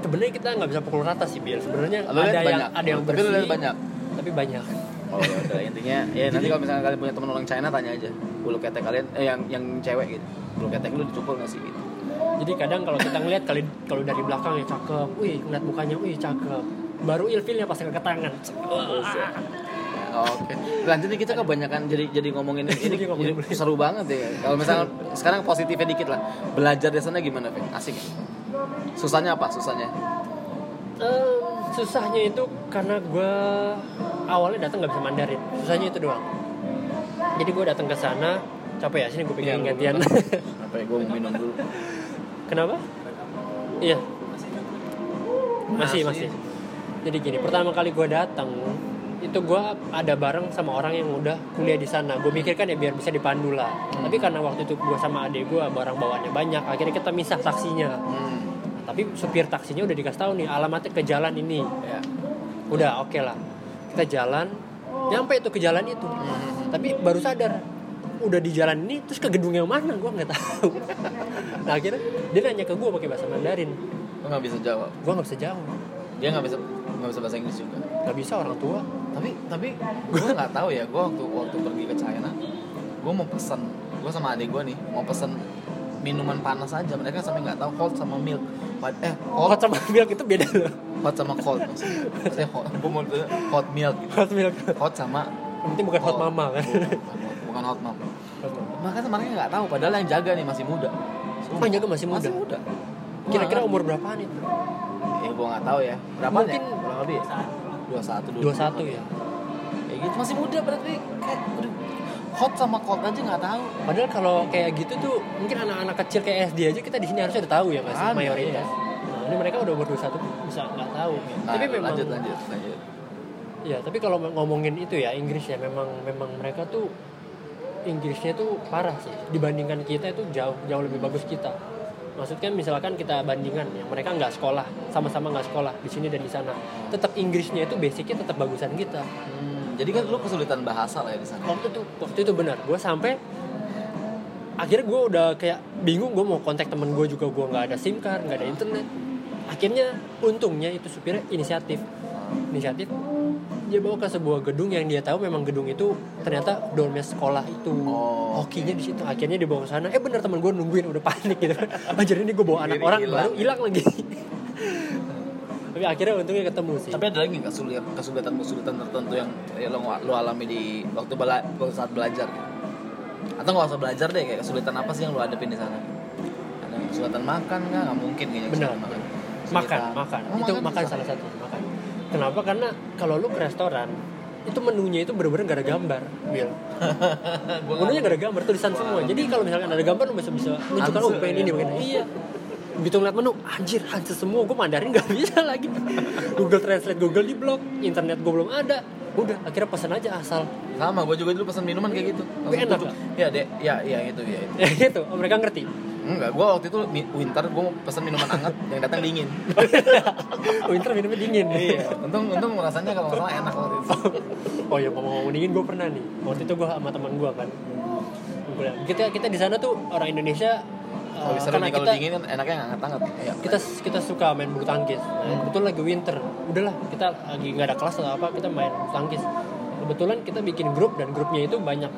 Speaker 1: sebenarnya kita nggak bisa pukul rata sih biar sebenarnya ada
Speaker 2: lihat
Speaker 1: yang
Speaker 2: banyak.
Speaker 1: ada yang
Speaker 2: Tapi
Speaker 1: bersih
Speaker 2: lihat banyak.
Speaker 1: tapi banyak
Speaker 2: Oh ya udah intinya ya nanti kalau misalnya kalian punya teman orang China tanya aja bulu ketek kalian eh yang yang cewek gitu. Bulu ketek lu dicukur nggak sih gitu?
Speaker 1: jadi kadang kalau kita ngeliat kali kalau dari belakang ya cakep wih ngeliat mukanya wih cakep baru ilfilnya pas ke tangan
Speaker 2: Ya, Oke. Lanjut nih kita kebanyakan jadi jadi ngomongin ini
Speaker 1: Jadi ngomongin
Speaker 2: jadi seru banget ya. Kalau misalnya sekarang positifnya dikit lah. Belajar di sana gimana, Vin? Asik. ya? Susahnya apa? Susahnya?
Speaker 1: Em, susahnya itu karena gue awalnya datang nggak bisa Mandarin susahnya itu doang jadi gue datang ke sana capek ya sini gue pengen
Speaker 2: lu
Speaker 1: gantian
Speaker 2: Apa ya gue mau minum dulu.
Speaker 1: kenapa iya masih
Speaker 2: Masih.
Speaker 1: masih jadi gini pertama kali gue datang itu gue ada bareng sama orang yang udah kuliah di sana gue mikir kan ya biar bisa dipandu lah
Speaker 2: Hmm.
Speaker 1: tapi karena waktu itu gue sama adik gue barang bawaannya banyak akhirnya kita misah taksinya
Speaker 2: Hmm.
Speaker 1: tapi supir taksinya udah dikasih tahu nih alamatnya ke jalan ini
Speaker 2: Ya.
Speaker 1: udah oke lah kita jalan nyampe itu ke jalan itu
Speaker 2: Hmm.
Speaker 1: tapi baru sadar udah di jalan ini terus ke gedung yang mana gue nggak tahu nah akhirnya dia nanya ke gue pakai bahasa Mandarin
Speaker 2: Lu nggak bisa jawab.
Speaker 1: gue nggak bisa jawab
Speaker 2: Dia nggak bisa nggak bisa bahasa Inggris juga.
Speaker 1: nggak bisa orang tua
Speaker 2: Tapi tapi gue nggak tahu ya. Gue waktu waktu pergi ke China, gue mau pesen. Gue sama adik gue nih mau pesen minuman panas aja. Mereka sampai nggak tahu hot sama milk. Eh hot
Speaker 1: hot sama milk itu beda loh
Speaker 2: hot sama cold maksudnya. Maksudnya hot, gue mau hot milk gitu.
Speaker 1: hot milk
Speaker 2: Hot sama
Speaker 1: penting bukan hot
Speaker 2: cold.
Speaker 1: mama kan
Speaker 2: Bukan, bukan hot.
Speaker 1: Hot mama.
Speaker 2: Makanya mereka nggak tahu padahal yang jaga nih masih muda.
Speaker 1: Oh, yang jaga masih muda?
Speaker 2: Masih muda.
Speaker 1: kira-kira umur berapaan itu
Speaker 2: Ya gue nggak tahu ya. Berapa
Speaker 1: Mungkin-
Speaker 2: ya? Lebih ya? 21
Speaker 1: dua satu ya
Speaker 2: Kayak gitu masih muda berarti kayak udah hot sama cold aja nggak tahu.
Speaker 1: padahal kalau kayak gitu tuh mungkin anak-anak kecil kayak SD aja kita di sini harusnya udah tahu ya mas
Speaker 2: Ada,
Speaker 1: mayoritas nah, ini mereka udah umur 21 bisa nggak tahu
Speaker 2: Nah,
Speaker 1: tapi memang
Speaker 2: lanjut lanjut lanjut.
Speaker 1: Ya, tapi kalau ngomongin itu ya Inggris ya memang memang mereka tuh Inggrisnya tuh parah sih dibandingkan kita itu jauh jauh lebih bagus kita. Maksudnya misalkan kita bandingan ya mereka nggak sekolah sama-sama nggak sekolah di sini dan di sana, tetap Inggrisnya itu basicnya tetap bagusan kita.
Speaker 2: Hmm, jadi kan lu kesulitan bahasa lah ya di sana.
Speaker 1: Waktu itu waktu itu benar, gue sampai akhirnya gue udah kayak bingung gue mau kontak temen gue juga gue nggak ada sim card nggak ada internet. Akhirnya untungnya itu supirnya inisiatif inisiatif dia bawa ke sebuah gedung yang dia tahu memang gedung itu ternyata dormnya sekolah itu.
Speaker 2: Oh,
Speaker 1: hokinya di situ. Akhirnya dibawa ke sana. Eh bener teman gue nungguin. Udah panik gitu. Oh jadi ini gue bawa anak orang
Speaker 2: hilang.
Speaker 1: baru hilang lagi. Tapi akhirnya untungnya ketemu sih.
Speaker 2: Tapi ada lagi kesulitan kesulitan kesulitan tertentu yang ya, lo lo alami di waktu bela, waktu saat belajar? Gitu? Atau nggak usah belajar deh kayak kesulitan apa sih yang lo hadapin di sana? Ada kesulitan makan nggak? Nggak mungkin kayaknya kesulitan makan.
Speaker 1: makan makan.
Speaker 2: Oh,
Speaker 1: itu makan
Speaker 2: susah.
Speaker 1: salah satu. Makan kenapa? Karena kalau lu ke restoran itu menunya itu bener-bener gak ada gambar. Bil.
Speaker 2: Gua
Speaker 1: menunya gak ada gambar tulisan semua. jadi kalau misalkan ada gambar lu bisa bisa menunjukkan oh
Speaker 2: Hanse,
Speaker 1: pengen ini
Speaker 2: ya.
Speaker 1: pengen iya. Begitu ngeliat menu anjir Hanse semua gue Mandarin gak bisa lagi. Google Translate Google di blok internet gue belum ada. Udah akhirnya pesan aja asal.
Speaker 2: Sama gue juga dulu pesan minuman kayak gitu. Langsung
Speaker 1: enak,
Speaker 2: tutup. Ya dek. Ya ya itu ya itu
Speaker 1: ya gitu oh, mereka ngerti
Speaker 2: enggak gue waktu itu winter gue pesan minuman hangat yang datang dingin.
Speaker 1: Winter minumnya dingin.
Speaker 2: Iya untung untung rasanya kalau nggak salah enak waktu itu.
Speaker 1: Oh ya ngomong-ngomong dingin gue pernah nih. Waktu itu gue sama teman gue kan. Kita kita di sana tuh orang Indonesia uh,
Speaker 2: kalau seru
Speaker 1: karena
Speaker 2: nih kalau
Speaker 1: kita
Speaker 2: dingin kan enaknya hangat hangat ya
Speaker 1: kita kita suka main bulu tangkis. Nah, kebetulan lagi winter. Udahlah kita lagi nggak ada kelas atau apa kita main bulu tangkis. Kebetulan kita bikin grup dan grupnya itu banyak.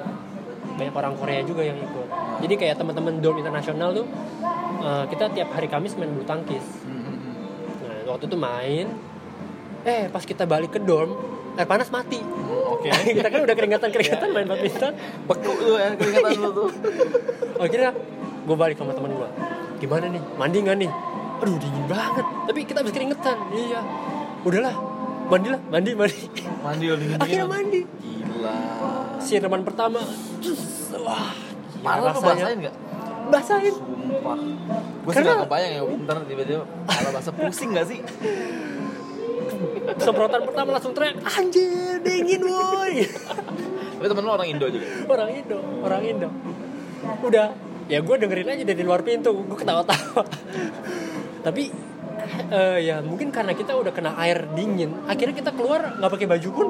Speaker 1: Banyak orang Korea juga yang ikut jadi kayak teman-teman dorm internasional tuh uh, kita tiap hari Kamis main bulu tangkis.
Speaker 2: Hmm,
Speaker 1: nah waktu itu main eh pas kita balik ke dorm air panas mati.
Speaker 2: Oke.
Speaker 1: Kita kan udah keringetan keringetan main badminton
Speaker 2: beku tuh ya keringetan lu tuh.
Speaker 1: Akhirnya gue balik sama teman gue gimana nih? Mandi nggak nih? Aduh dingin banget. Tapi kita habis keringetan. Iya. Udahlah mandilah. Mandi mandi.
Speaker 2: Mandi lu dingin
Speaker 1: akhirnya mandi.
Speaker 2: Gila.
Speaker 1: Siraman pertama cus, wah
Speaker 2: parah lu basahin nggak?
Speaker 1: Basahin
Speaker 2: sumpah. Gue sih
Speaker 1: Karena-
Speaker 2: nggak kebayang ya winter tiba-tiba kalau basah pusing nggak sih?
Speaker 1: Semprotan pertama langsung teriak anjir dingin woi.
Speaker 2: Tapi temen lu orang Indo juga?
Speaker 1: Orang Indo orang Indo. Udah ya gue dengerin aja dari luar pintu gue ketawa-tawa. Tapi eh, ya mungkin karena kita udah kena air dingin akhirnya kita keluar nggak pakai baju pun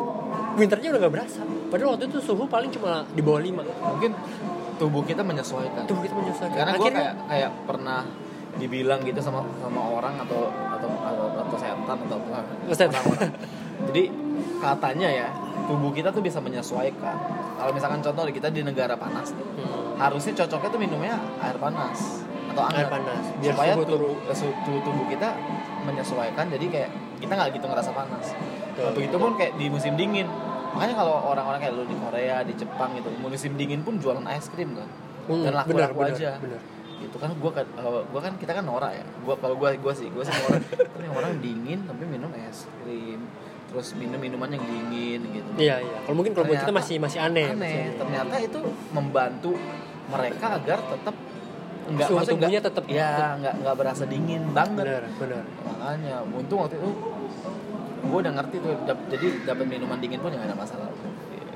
Speaker 1: winternya udah nggak berasa. Padahal waktu itu suhu paling cuma di bawah 5
Speaker 2: mungkin tubuh kita menyesuaikan.
Speaker 1: Tuh kita menyesuaikan.
Speaker 2: Karena gue kayak kayak pernah dibilang gitu sama sama orang atau atau atau, atau setan atau apa.
Speaker 1: Setan.
Speaker 2: jadi katanya ya tubuh kita tuh bisa menyesuaikan. Kalau misalkan contoh kita di negara panas
Speaker 1: Hmm,
Speaker 2: harusnya cocoknya tuh minumnya air panas atau
Speaker 1: air
Speaker 2: hangat
Speaker 1: panas biar
Speaker 2: supaya tubuh, su- tubuh tubuh kita menyesuaikan jadi kayak kita nggak gitu ngerasa panas. Begitu pun kayak di musim dingin makanya kalau orang-orang kayak lu di Korea di Jepang gitu musim dingin pun jualan es krim kan.
Speaker 1: Hmm,
Speaker 2: dan laku-laku
Speaker 1: benar,
Speaker 2: aja.
Speaker 1: benar.
Speaker 2: itu kan gua kan kalau gua kan kita kan norak ya. Gua kalau gua gua sih gua sih norak. Ini orang dingin tapi minum es krim terus minum minuman yang dingin gitu.
Speaker 1: Iya iya. Kalau mungkin kalau buat kita masih masih aneh,
Speaker 2: aneh. ternyata itu membantu mereka agar tetap enggak
Speaker 1: Suhu tubuhnya
Speaker 2: nggak-
Speaker 1: tetap-
Speaker 2: ya nggak nggak berasa dingin banget.
Speaker 1: Benar benar.
Speaker 2: Makanya untung waktu itu gue udah ngerti tuh dap- jadi dapat minuman dingin pun ya ada masalah.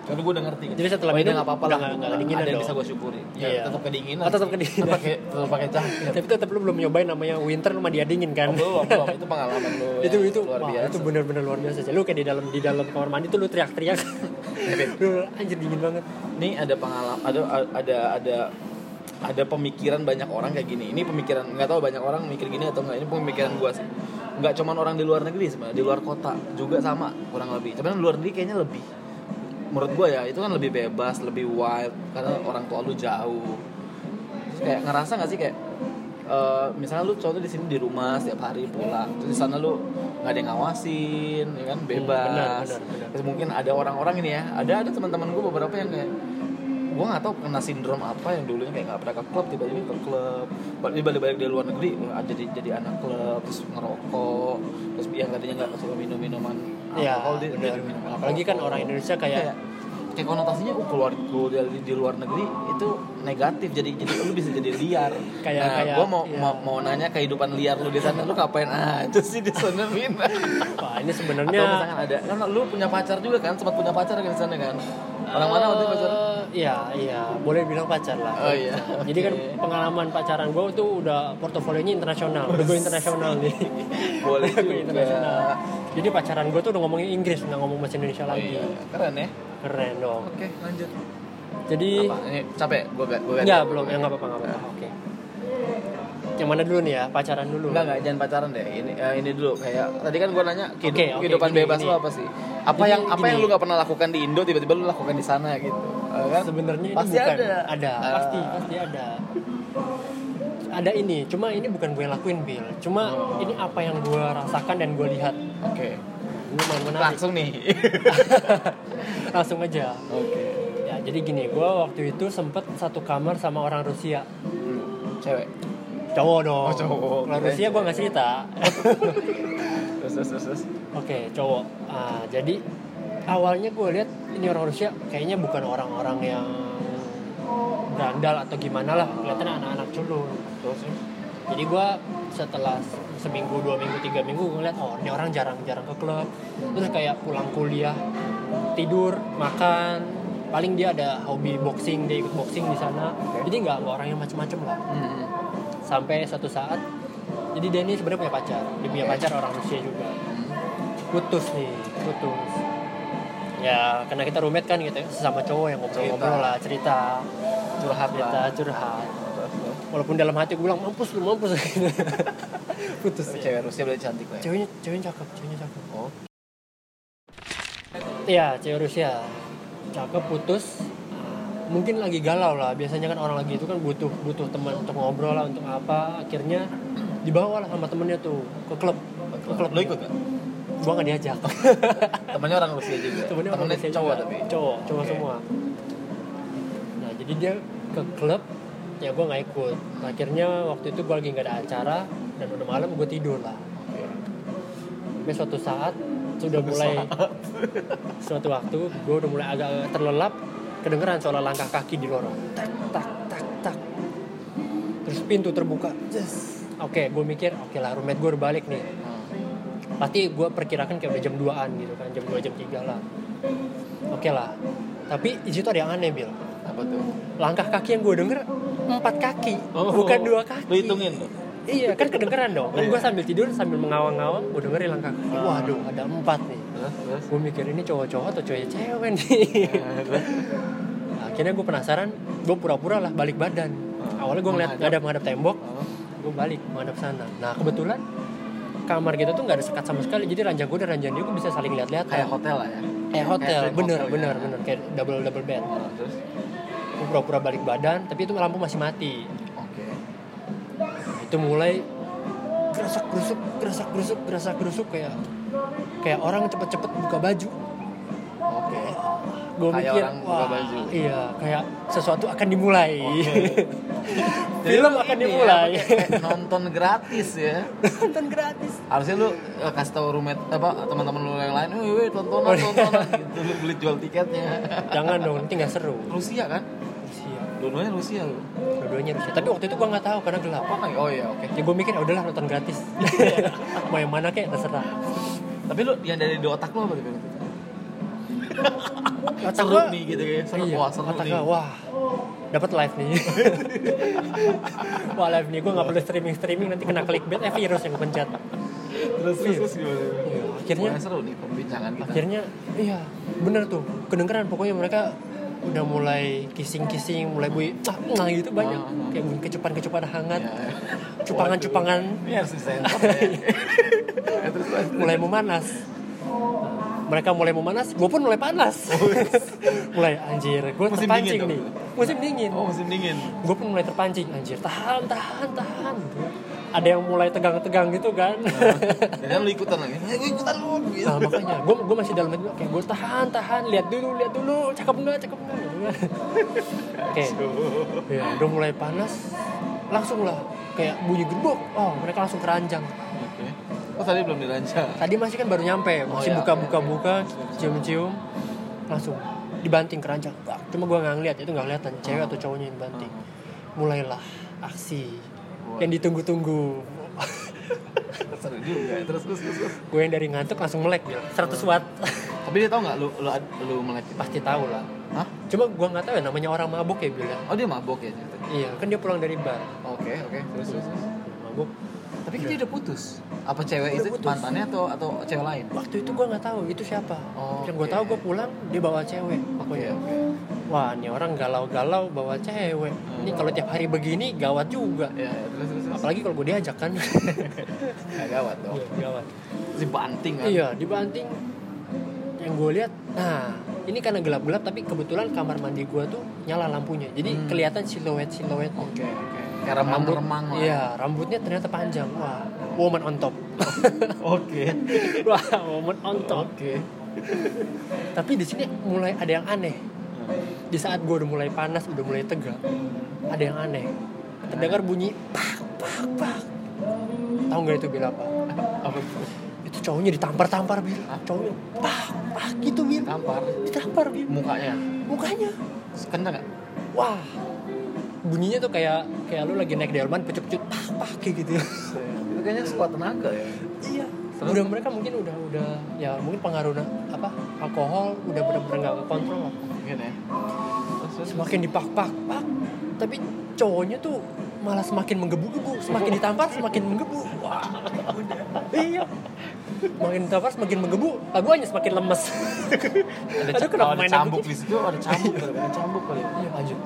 Speaker 2: Karena gue udah ngerti
Speaker 1: Jadi setelah minum,
Speaker 2: nggak apa-apa lah
Speaker 1: nggak-
Speaker 2: ada yang bisa gue syukuri. Ya
Speaker 1: Iya.
Speaker 2: tetap kedinginan.
Speaker 1: Oh, tetap kedinginan.
Speaker 2: tetap pakai tetap pakai jaket
Speaker 1: tapi tetap lu belum nyobain namanya winter sama dia dingin kan?
Speaker 2: Oh, belum belum. Itu pengalaman lu
Speaker 1: itu itu.
Speaker 2: luar
Speaker 1: wah,
Speaker 2: biasa.
Speaker 1: itu bener-bener luar biasa sih. Lu kayak di dalam di dalam kamar mandi tuh lu teriak-teriak. Lu anjir dingin banget.
Speaker 2: Ini ada pengalaman ada ada ada ada pemikiran banyak orang kayak gini. Ini pemikiran nggak tahu banyak orang mikir gini atau enggak ini pemikiran gua sih. Nggak cuman orang di luar negeri sebenarnya di luar kota juga sama kurang lebih. Cuman luar negeri kayaknya lebih menurut gua ya itu kan lebih bebas lebih wild karena orang tua lu jauh. Terus kayak ngerasa nggak sih kayak eh, misalnya lu contoh di sini di rumah setiap hari pulang terus di sana lu nggak ada yang ngawasin ya kan? Bebas
Speaker 1: Hmm, benar, benar, benar.
Speaker 2: terus mungkin ada orang-orang ini ya ada ada teman-teman gue beberapa yang kayak gue nggak tahu kena sindrom apa yang dulunya kayak nggak pernah ke klub tiba-tiba ke klub. Balik balik dari luar negeri jadi jadi anak klub terus ngerokok terus yang tadinya nggak suka minum minuman
Speaker 1: Iya,
Speaker 2: alkohol dia minum
Speaker 1: Apalagi kan
Speaker 2: alkohol.
Speaker 1: orang Indonesia kayak-
Speaker 2: kayak kayak konotasinya oh keluar keluar dari di luar negeri itu negatif jadi jadi lu bisa jadi liar.
Speaker 1: Kayak-
Speaker 2: nah,
Speaker 1: kayak,
Speaker 2: gue mau,
Speaker 1: iya.
Speaker 2: mau mau nanya kehidupan liar lu di sana lu ngapain? Aja sih di sana Min
Speaker 1: wah ini sebenarnya
Speaker 2: ada kan lu punya pacar juga kan sempat punya pacar kan di sana kan orang mana waktu itu pacar
Speaker 1: Eh, Iya, iya, boleh bilang pacar lah.
Speaker 2: Oh, iya.
Speaker 1: Jadi kan pengalaman pacaran gue tuh udah portofolionya internasional, udah gue internasional nih.
Speaker 2: boleh
Speaker 1: Gue
Speaker 2: juga
Speaker 1: internasional. Jadi pacaran gue tuh udah ngomongin Inggris, nggak ngomong bahasa Indonesia
Speaker 2: oh,
Speaker 1: lagi.
Speaker 2: iya. keren ya
Speaker 1: Keren dong.
Speaker 2: oke lanjut
Speaker 1: Jadi
Speaker 2: apa ini capek gue gak gue
Speaker 1: Enggak, belum, ya nggak apa-apa, nggak apa-apa. Oke. Yang mana dulu nih ya, pacaran dulu.
Speaker 2: Enggak, enggak, jangan pacaran deh. Ini eh, ini dulu kayak tadi kan gue nanya kehidup-
Speaker 1: Oke, oke,
Speaker 2: kehidupan
Speaker 1: gini,
Speaker 2: bebas
Speaker 1: gini.
Speaker 2: apa sih? Apa
Speaker 1: Jadi
Speaker 2: yang apa yang
Speaker 1: gini.
Speaker 2: lu nggak pernah lakukan di Indo tiba-tiba lu lakukan di sana gitu. Eh, kan?
Speaker 1: Sebenarnya
Speaker 2: pasti
Speaker 1: bukan
Speaker 2: ada.
Speaker 1: ada,
Speaker 2: Ah.
Speaker 1: pasti pasti ada. Ada ini, cuma ini bukan gue yang lakuin, Bill. Cuma
Speaker 2: Oh.
Speaker 1: ini apa yang gue rasakan dan gue lihat.
Speaker 2: Oke.
Speaker 1: Ini main menarik.
Speaker 2: Langsung nih.
Speaker 1: Langsung aja.
Speaker 2: Oke.
Speaker 1: Ya, jadi gini, gue waktu itu sempet satu kamar sama orang Rusia.
Speaker 2: Hmm, Cewek.
Speaker 1: Cowok dong.
Speaker 2: Oh, cowok.
Speaker 1: Rusia gue nggak cerita.
Speaker 2: Terus terus terus. terus.
Speaker 1: Oke, cowok. Ah, jadi awalnya gue lihat ini orang Rusia kayaknya bukan orang-orang yang berandal atau gimana lah kelihatannya anak-anak culun
Speaker 2: Terus
Speaker 1: jadi gue setelah seminggu dua minggu tiga minggu gue ngeliat oh ini orang jarang-jarang ke klub terus kayak pulang kuliah tidur makan paling dia ada hobi boxing dia ikut boxing di sana jadi nggak nggak orang yang macem-macem lah
Speaker 2: Hmm.
Speaker 1: Sampai satu saat jadi dia ini sebenarnya punya pacar dia punya pacar orang Rusia juga. Putus nih putus. Ya karena kita roommate kan gitu ya, sesama cowok yang ngobrol-ngobrol lah cerita.
Speaker 2: Curhat
Speaker 1: cerita curhat. Walaupun dalam hati gue bilang mampus lu mampus. Putus ya.
Speaker 2: cewek Rusia berarti cantik lah. ya?
Speaker 1: ceweknya ceweknya cakep ceweknya cakep.
Speaker 2: Oh.
Speaker 1: iya cewek Rusia. Cakep putus mungkin lagi galau lah biasanya kan orang lagi itu kan butuh butuh teman untuk ngobrol lah untuk apa akhirnya dibawa lah sama temennya tuh ke klub ke klub
Speaker 2: Lo ikut gak?
Speaker 1: gua nggak diajak
Speaker 2: Temennya orang Rusia juga.
Speaker 1: temennya orang Rusia
Speaker 2: cowok
Speaker 1: juga.
Speaker 2: tapi.
Speaker 1: cowok cowok
Speaker 2: Oke.
Speaker 1: semua nah jadi dia ke klub ya gua nggak ikut akhirnya waktu itu gua lagi nggak ada acara dan udah malam gue tidur lah. Sampai suatu saat sudah mulai suatu waktu gue udah mulai agak terlelap kedengeran suara langkah kaki di lorong tak tak tak tak terus pintu terbuka Yes. oke gue mikir oke lah roommate gue udah balik nih pasti gue perkirakan kayak udah jam 2an gitu kan jam 2 jam 3 lah oke lah tapi di situ ada yang aneh bil
Speaker 2: Apa tuh?
Speaker 1: langkah kaki yang gue denger empat kaki
Speaker 2: Oh.
Speaker 1: bukan dua kaki
Speaker 2: Lo hitungin lo.
Speaker 1: iya kan kedengeran dong kan
Speaker 2: Iya.
Speaker 1: gue sambil tidur sambil mengawang-awang gue dengerin langkah kaki
Speaker 2: Ah.
Speaker 1: waduh ada empat nih
Speaker 2: Terus,
Speaker 1: gue mikir ini cowok-cowok atau cewek cewek nih. Nah, akhirnya gue penasaran gue pura-pura lah balik badan
Speaker 2: Ah.
Speaker 1: awalnya gue ngeliat
Speaker 2: Menghadap.
Speaker 1: ngadap ngadap tembok
Speaker 2: Oh.
Speaker 1: gue balik menghadap sana nah kebetulan kamar kita tuh nggak ada sekat sama sekali jadi ranjang gue dan ranjang dia gue bisa saling lihat-lihat
Speaker 2: Kayak hotel lah ya.
Speaker 1: kayak hotel
Speaker 2: Kayak
Speaker 1: bener
Speaker 2: hotel,
Speaker 1: bener
Speaker 2: ya.
Speaker 1: bener kayak double double bed
Speaker 2: terus.
Speaker 1: gue pura-pura balik badan tapi itu lampu masih mati
Speaker 2: Oke.
Speaker 1: Nah, itu mulai gerasak gerusuk gerasak gerusuk gerasak gerusuk kayak kayak orang cepet-cepet buka baju
Speaker 2: Oke.
Speaker 1: gue
Speaker 2: Kayak
Speaker 1: mikir
Speaker 2: orang buka
Speaker 1: wah
Speaker 2: baju."
Speaker 1: iya kayak sesuatu akan dimulai
Speaker 2: Jadi
Speaker 1: film akan
Speaker 2: ya,
Speaker 1: dimulai
Speaker 2: kayak nonton gratis ya.
Speaker 1: nonton gratis
Speaker 2: Harusnya lu eh, kasih tahu roommate apa teman-teman lu yang lain, "Wih, wih, tontonan, tontonan." gitu lu beli jual tiketnya.
Speaker 1: jangan dong nanti nggak seru
Speaker 2: Rusia kan? Dua-duanya Rusia lu.
Speaker 1: dua-duanya Rusia tapi waktu itu gue nggak tahu karena gelap
Speaker 2: Apa Oh iya, oke.
Speaker 1: ya gue mikir "Ya udahlah nonton gratis mau yang mana kayak terserah
Speaker 2: Tapi lu yang dari di otak lu apa? Bel?
Speaker 1: Otak
Speaker 2: Seru
Speaker 1: gua-
Speaker 2: nih gitu kayak. Seru,
Speaker 1: iya,
Speaker 2: wah seru
Speaker 1: otak
Speaker 2: nih.
Speaker 1: gua, wah dapat live nih wah live nih gue nggak perlu streaming streaming nanti kena clickbait eh virus yang pencet
Speaker 2: Terus terus terus gimana?
Speaker 1: Iya, akhirnya
Speaker 2: Wah, seru nih kita.
Speaker 1: akhirnya iya bener tuh kedengeran pokoknya mereka udah mulai kissing-kissing mulai bunyi ah, nah gitu banyak. Kayak bunyi kecupan-kecupan hangat
Speaker 2: Ya.
Speaker 1: cupangan-cupangan.
Speaker 2: Ini harus disensor ya. Ya,
Speaker 1: mulai memanas mereka mulai memanas gue pun mulai panas. Mulai anjir gue terpancing
Speaker 2: dingin
Speaker 1: nih.
Speaker 2: dong?
Speaker 1: musim dingin.
Speaker 2: Oh musim dingin.
Speaker 1: gue pun mulai terpancing anjir. Tahan tahan tahan. Ada yang mulai tegang-tegang gitu kan.
Speaker 2: Dan lu ikutan lagi. Gue ikutan lu. Gitu.
Speaker 1: nah makanya gue gue masih dalam hati kayak gue tahan tahan. Lihat dulu lihat dulu. Cakep nggak cakep nggak? Gitu kan oke. Ya udah mulai panas. Langsung lah kayak bunyi gerbok oh mereka langsung keranjang.
Speaker 2: Oke. Oh tadi belum dilancar.
Speaker 1: tadi masih kan baru nyampe masih
Speaker 2: iya,
Speaker 1: buka
Speaker 2: oke.
Speaker 1: buka buka cium cium langsung dibanting keranjang cuma gue nggak ngeliat itu nggak kelihatan cewek atau cowoknya yang banting mulailah aksi yang ditunggu-tunggu
Speaker 2: Seru juga. Terus terus terus. terus.
Speaker 1: gue yang dari ngantuk langsung melek ya 100 watt
Speaker 2: Tapi dia tahu nggak lu lu lu melek
Speaker 1: pasti tahu lah
Speaker 2: Hah?
Speaker 1: cuma gue nggak tahu ya namanya orang mabuk ya bilang
Speaker 2: Oh dia mabok ya ceritanya.
Speaker 1: iya kan dia pulang dari bar
Speaker 2: Oke oke. Terus terus. terus. Tapi dia udah putus. Apa cewek
Speaker 1: Udah
Speaker 2: itu
Speaker 1: putus.
Speaker 2: mantannya atau atau cewek lain?
Speaker 1: waktu itu gue nggak tahu itu siapa
Speaker 2: Oh,
Speaker 1: yang gue
Speaker 2: oke.
Speaker 1: tahu gue pulang dia bawa cewek pokoknya
Speaker 2: oke.
Speaker 1: wah ini orang galau-galau bawa cewek ini kalau tiap hari begini gawat juga
Speaker 2: Ya, ya, terus terus. terus.
Speaker 1: apalagi kalau gue diajak kan
Speaker 2: gawat dong.
Speaker 1: Iya, gawat
Speaker 2: dibanting kan?
Speaker 1: iya dibanting yang gue lihat nah ini karena gelap-gelap tapi kebetulan kamar mandi gue tuh nyala lampunya jadi
Speaker 2: Hmm.
Speaker 1: kelihatan siluet siluet
Speaker 2: Oke oke. Kayak remang-remang lah.
Speaker 1: iya rambutnya ternyata panjang wah woman on top
Speaker 2: Oke.
Speaker 1: wah woman on top
Speaker 2: Oke.
Speaker 1: tapi di sini mulai ada yang aneh di saat gue udah mulai panas udah mulai tegang ada yang aneh terdengar bunyi pak pak pak tahu nggak itu bila apa
Speaker 2: Apa
Speaker 1: cowoknya ditampar-tampar bil. Cowoknya pah pah gitu bil.
Speaker 2: Tampar?
Speaker 1: Ditampar bil.
Speaker 2: Mukanya?
Speaker 1: Mukanya.
Speaker 2: Kena nggak?
Speaker 1: Wah. Bunyinya tuh kayak kayak lu lagi naik delman pecut-pecut pah pah kayak gitu.
Speaker 2: Itu kayaknya sekuat tenaga ya.
Speaker 1: Iya.
Speaker 2: Terus?
Speaker 1: udah mereka mungkin udah udah ya mungkin pengaruh apa alkohol udah benar-benar nggak kontrol
Speaker 2: mungkin ya. Terus, terus.
Speaker 1: semakin dipak-pak pak. Tapi cowoknya tuh malah semakin menggebu-gebu. Semakin ditampar semakin menggebu. Wah udah. Iya semakin ditampar semakin menggebu aku hanya semakin lemes.
Speaker 2: Ada,
Speaker 1: Aduh, kenapa
Speaker 2: kalau ada cambuk di situ ada cambuk ada cambuk kali
Speaker 1: iya lanjut.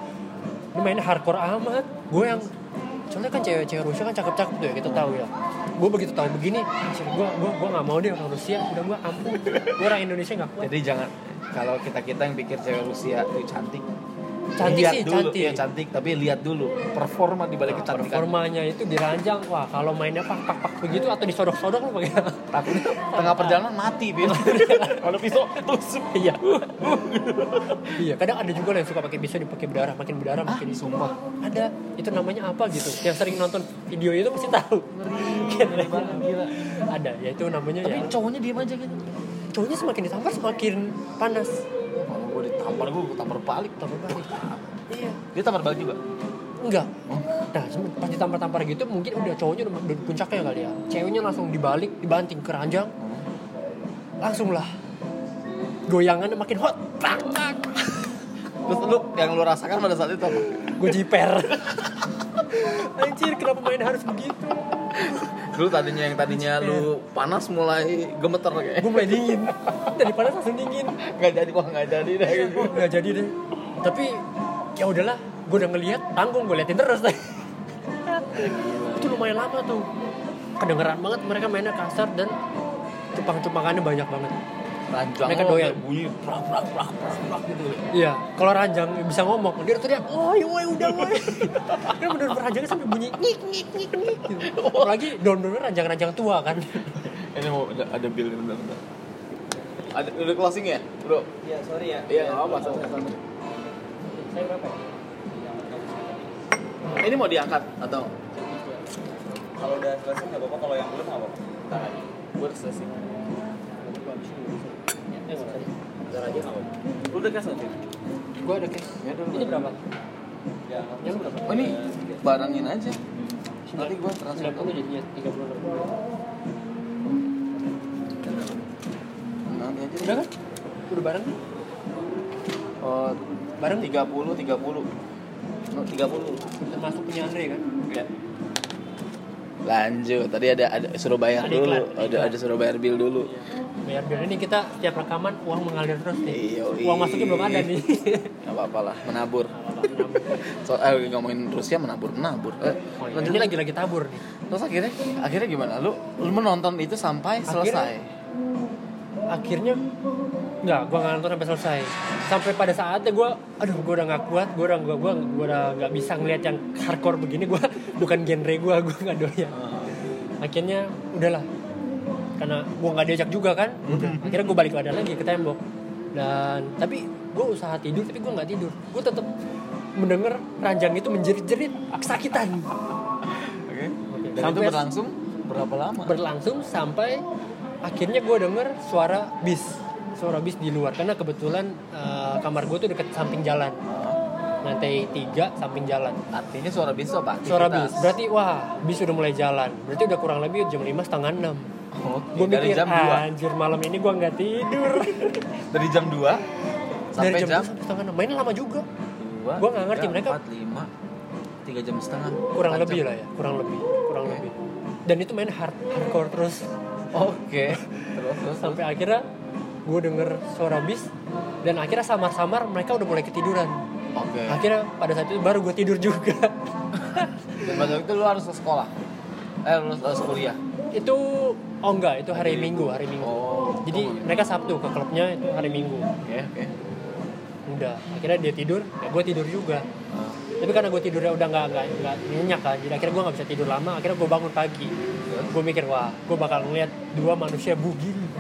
Speaker 1: Ini mainnya hardcore amat. Gue yang soalnya kan cewek-cewek Rusia kan cakep-cakep tuh ya kita tahu ya. Gue begitu tahu begini gue gue gue nggak mau deh orang Rusia. Udah gue ampun. Gue orang Indonesia nggak kuat.
Speaker 2: Jadi jangan kalau kita kita yang pikir cewek Rusia itu cantik
Speaker 1: Cantik
Speaker 2: lihat
Speaker 1: sih,
Speaker 2: dulu,
Speaker 1: cantik.
Speaker 2: ya cantik. Tapi lihat dulu performa di balik
Speaker 1: Nah,
Speaker 2: kecantikan.
Speaker 1: performanya itu diranjang. Wah kalau mainnya pak pak pak begitu atau disodok-sodok lu pakai
Speaker 2: takutnya tengah perjalanan mati bil kalau pisau tusuk.
Speaker 1: Iya. Iya kadang ada juga yang suka pakai pisau dipakai berdarah makin berdarah
Speaker 2: ah
Speaker 1: makin
Speaker 2: sumpah.
Speaker 1: Ada. Itu namanya apa gitu? Yang sering nonton video itu pasti tahu.
Speaker 2: Ngeri gila.
Speaker 1: Ada. Ya itu namanya
Speaker 2: tapi
Speaker 1: ya.
Speaker 2: cowoknya diem aja gitu.
Speaker 1: Cowoknya semakin ditampar semakin panas
Speaker 2: gue ditampar gue tampar balik
Speaker 1: tampar balik. Iya.
Speaker 2: Dia tampar balik juga?
Speaker 1: Enggak.
Speaker 2: Oh.
Speaker 1: nah pas ditampar-tampar gitu mungkin udah cowoknya udah, udah di puncaknya kali ya. Ceweknya langsung dibalik dibanting ke ranjang. Langsung lah. Goyangannya makin hot.
Speaker 2: Terus lu yang lu rasakan pada saat itu apa?
Speaker 1: Gue jiper anjir kenapa main harus begitu?
Speaker 2: Dulu tadinya yang tadinya lu panas mulai gemeter kayak.
Speaker 1: gue mulai dingin. Dari panas langsung dingin.
Speaker 2: Nggak jadi wah nggak jadi deh. Gitu.
Speaker 1: nggak jadi deh. Tapi ya udahlah gue udah ngeliat tanggung gue liatin terus deh. Itu lumayan lama tuh. Kedengeran banget mereka mainnya kasar dan cupang-cupangannya banyak banget
Speaker 2: Ranjang
Speaker 1: Mereka doyan.
Speaker 2: bunyi prak prak prak prak prak gitu.
Speaker 1: iya kalau ranjang bisa ngomong dia teriak woi woi udah woi kan bener ranjangnya sampai bunyi nyik nyik nyik nyik gitu. apalagi daun-daunnya ranjang-ranjang tua kan
Speaker 2: Ini mau ada, ada bill ini bentar bentar. Ada udah closing ya, bro?
Speaker 3: Iya, sorry ya.
Speaker 2: Iya nggak apa-apa. santai, santai.
Speaker 1: saya berapa
Speaker 2: Ini mau diangkat atau?
Speaker 3: Kalau udah selesai nggak apa-apa, kalau yang belum nggak apa-apa.
Speaker 2: Ntar aja. Gue udah selesai.
Speaker 1: eh nggak usah deh.
Speaker 2: Ntar aja nggak apa-apa. Lu udah kasih nanti?
Speaker 1: gue ada cash
Speaker 2: Ya udah.
Speaker 1: ini berapa
Speaker 3: Ya,
Speaker 1: yang berapa
Speaker 2: Oh ini barangin aja. Nanti gue transfer.
Speaker 1: 90 jadinya 30
Speaker 2: Nanti aja.
Speaker 1: udah kan udah bareng kan
Speaker 2: Oh,
Speaker 1: bareng
Speaker 2: 30 30. No, 30.
Speaker 1: termasuk punya Andre kan
Speaker 2: Ya. Lanjut. Tadi ada ada suruh bayar
Speaker 1: Ada
Speaker 2: dulu.
Speaker 1: iklan,
Speaker 2: Ada
Speaker 1: iklan.
Speaker 2: ada suruh bayar bill dulu.
Speaker 1: biar biar ini kita setiap rekaman uang mengalir terus nih
Speaker 2: Iya,
Speaker 1: uang masuknya belum ada nih
Speaker 2: Gak apa-apa lah, menabur. Soal eh, ngomongin Rusia menabur, menabur. Eh,
Speaker 1: oh, iya. ini
Speaker 2: lagi.
Speaker 1: lagi lagi tabur nih
Speaker 2: Terus akhirnya akhirnya gimana? Lu lu menonton itu sampai
Speaker 1: Akhirnya-
Speaker 2: selesai.
Speaker 1: akhirnya nggak gua nggak nonton sampai selesai sampai pada saatnya gua aduh gua udah nggak kuat gua udah gua gua, gua udah nggak bisa ngeliat yang hardcore begini gua bukan genre gua gua nggak doyan akhirnya udahlah karena gua nggak diajak juga kan? Akhirnya gua balik badan lagi ke tembok. Dan tapi gua usaha tidur tapi gua nggak tidur. Gua tetap mendengar ranjang itu menjerit-jerit kesakitan.
Speaker 2: Oke. Dan
Speaker 1: Sampai-
Speaker 2: itu berlangsung berapa lama?
Speaker 1: berlangsung sampai akhirnya gue denger suara bis. Suara bis di luar. Karena kebetulan eh, kamar gue tuh deket samping jalan. Lantai tiga samping jalan.
Speaker 2: Artinya suara bis apa?
Speaker 1: suara bis. Berarti wah bis udah mulai jalan. Berarti udah kurang lebih jam lima setengah enam
Speaker 2: Oke,
Speaker 1: gue
Speaker 2: dari
Speaker 1: mikir
Speaker 2: jam 2.
Speaker 1: anjir malam ini gue nggak tidur
Speaker 2: Dari jam 2 sampai
Speaker 1: dari jam,
Speaker 2: jam,
Speaker 1: 2 sampai setengah mainnya lama juga
Speaker 2: 2.
Speaker 1: Gua nggak ngerti, mereka-
Speaker 2: 4 5 3 jam setengah.
Speaker 1: kurang lebih
Speaker 2: jam.
Speaker 1: lah ya kurang lebih kurang
Speaker 2: Oke.
Speaker 1: lebih dan itu main hard hardcore terus
Speaker 2: Oke. Terus terus
Speaker 1: sampai akhirnya gue denger suara bis dan akhirnya samar-samar mereka udah mulai ketiduran
Speaker 2: Oke.
Speaker 1: akhirnya pada saat itu baru gue tidur juga
Speaker 2: Dan pada waktu itu lu harus ke sekolah. Eh, lu harus kuliah.
Speaker 1: itu oh enggak itu hari minggu hari minggu
Speaker 2: Oh.
Speaker 1: jadi mereka sabtu ke klubnya itu hari minggu
Speaker 2: Oke, oke.
Speaker 1: udah akhirnya dia tidur ya gue tidur juga
Speaker 2: Ah.
Speaker 1: tapi karena gue tidurnya udah nggak nggak nggak nyenyak kan jadi akhirnya gue nggak bisa tidur lama akhirnya gue bangun pagi gue mikir wah gue bakal ngeliat dua manusia bugil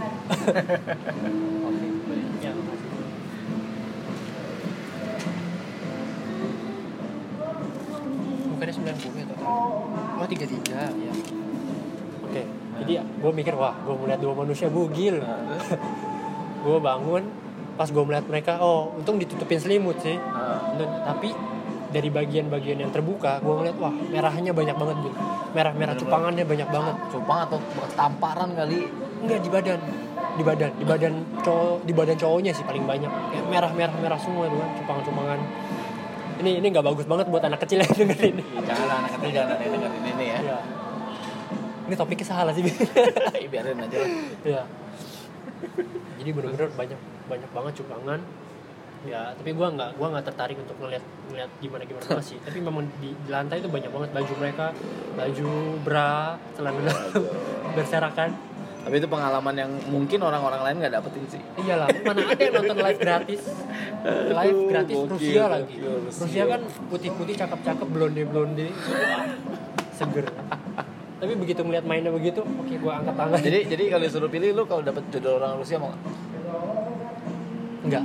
Speaker 1: ya bukannya 90 ya oh 33 ya oke jadi gue mikir wah gue melihat dua manusia bugil.
Speaker 2: Nah,
Speaker 1: gue bangun pas gue melihat mereka oh untung ditutupin selimut sih.
Speaker 2: Nah,
Speaker 1: tapi dari bagian-bagian yang terbuka gue ngeliat wah merahnya banyak banget Bil. merah-merah cupangannya banyak banget.
Speaker 2: Cupang atau tamparan kali?
Speaker 1: Enggak di badan. Di badan. Di badan cowok di badan cowoknya sih paling banyak. Kayak merah merah merah semua tuh kan cupangan-cupangan ini ini nggak bagus banget buat anak kecil yang dengerin
Speaker 2: Ih, jangan anak kecil jangan ada yang dengerin ini ya
Speaker 1: Iya. ini topiknya salah sih.
Speaker 2: Ih, biarin aja lah
Speaker 1: Iya. Jadi bener-bener banyak banyak banget cupangan. Ya, tapi gua nggak gua nggak tertarik untuk ngeliat ngeliat gimana gimana masih. tapi memang di, di lantai itu banyak banget baju mereka, baju bra, celana berserakan.
Speaker 2: Tapi itu pengalaman yang mungkin orang-orang lain nggak dapetin sih
Speaker 1: Iyalah, mana ada yang nonton live gratis? Live
Speaker 2: Aduh,
Speaker 1: gratis
Speaker 2: gokil,
Speaker 1: Rusia lagi.
Speaker 2: gokil, Rusia.
Speaker 1: Rusia kan putih-putih, cakep-cakep, blonde-blonde. Seger. Tapi begitu ngeliat mainnya begitu, oke gua angkat tangan.
Speaker 2: jadi jadi kalau disuruh pilih lu kalau dapet jodoh orang Rusia mau nggak?
Speaker 1: enggak.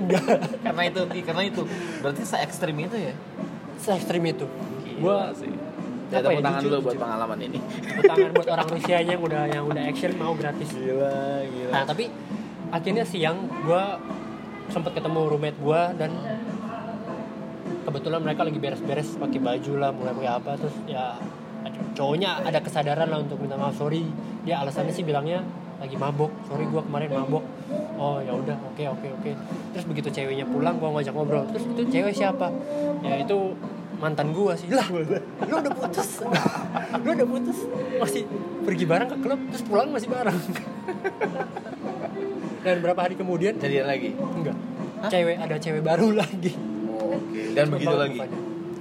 Speaker 1: enggak.
Speaker 2: karena itu karena itu berarti se ekstrim itu ya
Speaker 1: Se ekstrim itu.
Speaker 2: Gila
Speaker 1: Gua
Speaker 2: sih ya, tepuk tangan
Speaker 1: jujur,
Speaker 2: dulu buat
Speaker 1: jujur.
Speaker 2: pengalaman ini.
Speaker 1: Tepuk tangan buat orang Rusia yang udah yang udah action mau gratis.
Speaker 2: gila gila.
Speaker 1: Nah tapi akhirnya siang gue sempat ketemu roommate gue dan kebetulan mereka lagi beres-beres pakai baju lah mulai pakai apa terus ya cowoknya ada kesadaran lah untuk minta maaf sorry. Dia alasannya sih bilangnya lagi mabok. Sorry gue kemarin mabok. Oh ya udah oke oke oke. Terus begitu ceweknya pulang gue ngajak ngobrol. Terus itu cewek siapa? Ya itu mantan gue sih. Lah lu udah putus. Lu udah putus. Masih pergi bareng ke klub terus pulang masih bareng. Dan berapa hari kemudian?
Speaker 2: Jadian lagi?
Speaker 1: Enggak. Cewek ada cewek baru lagi.
Speaker 2: Oh, oke. Dan begitu lagi.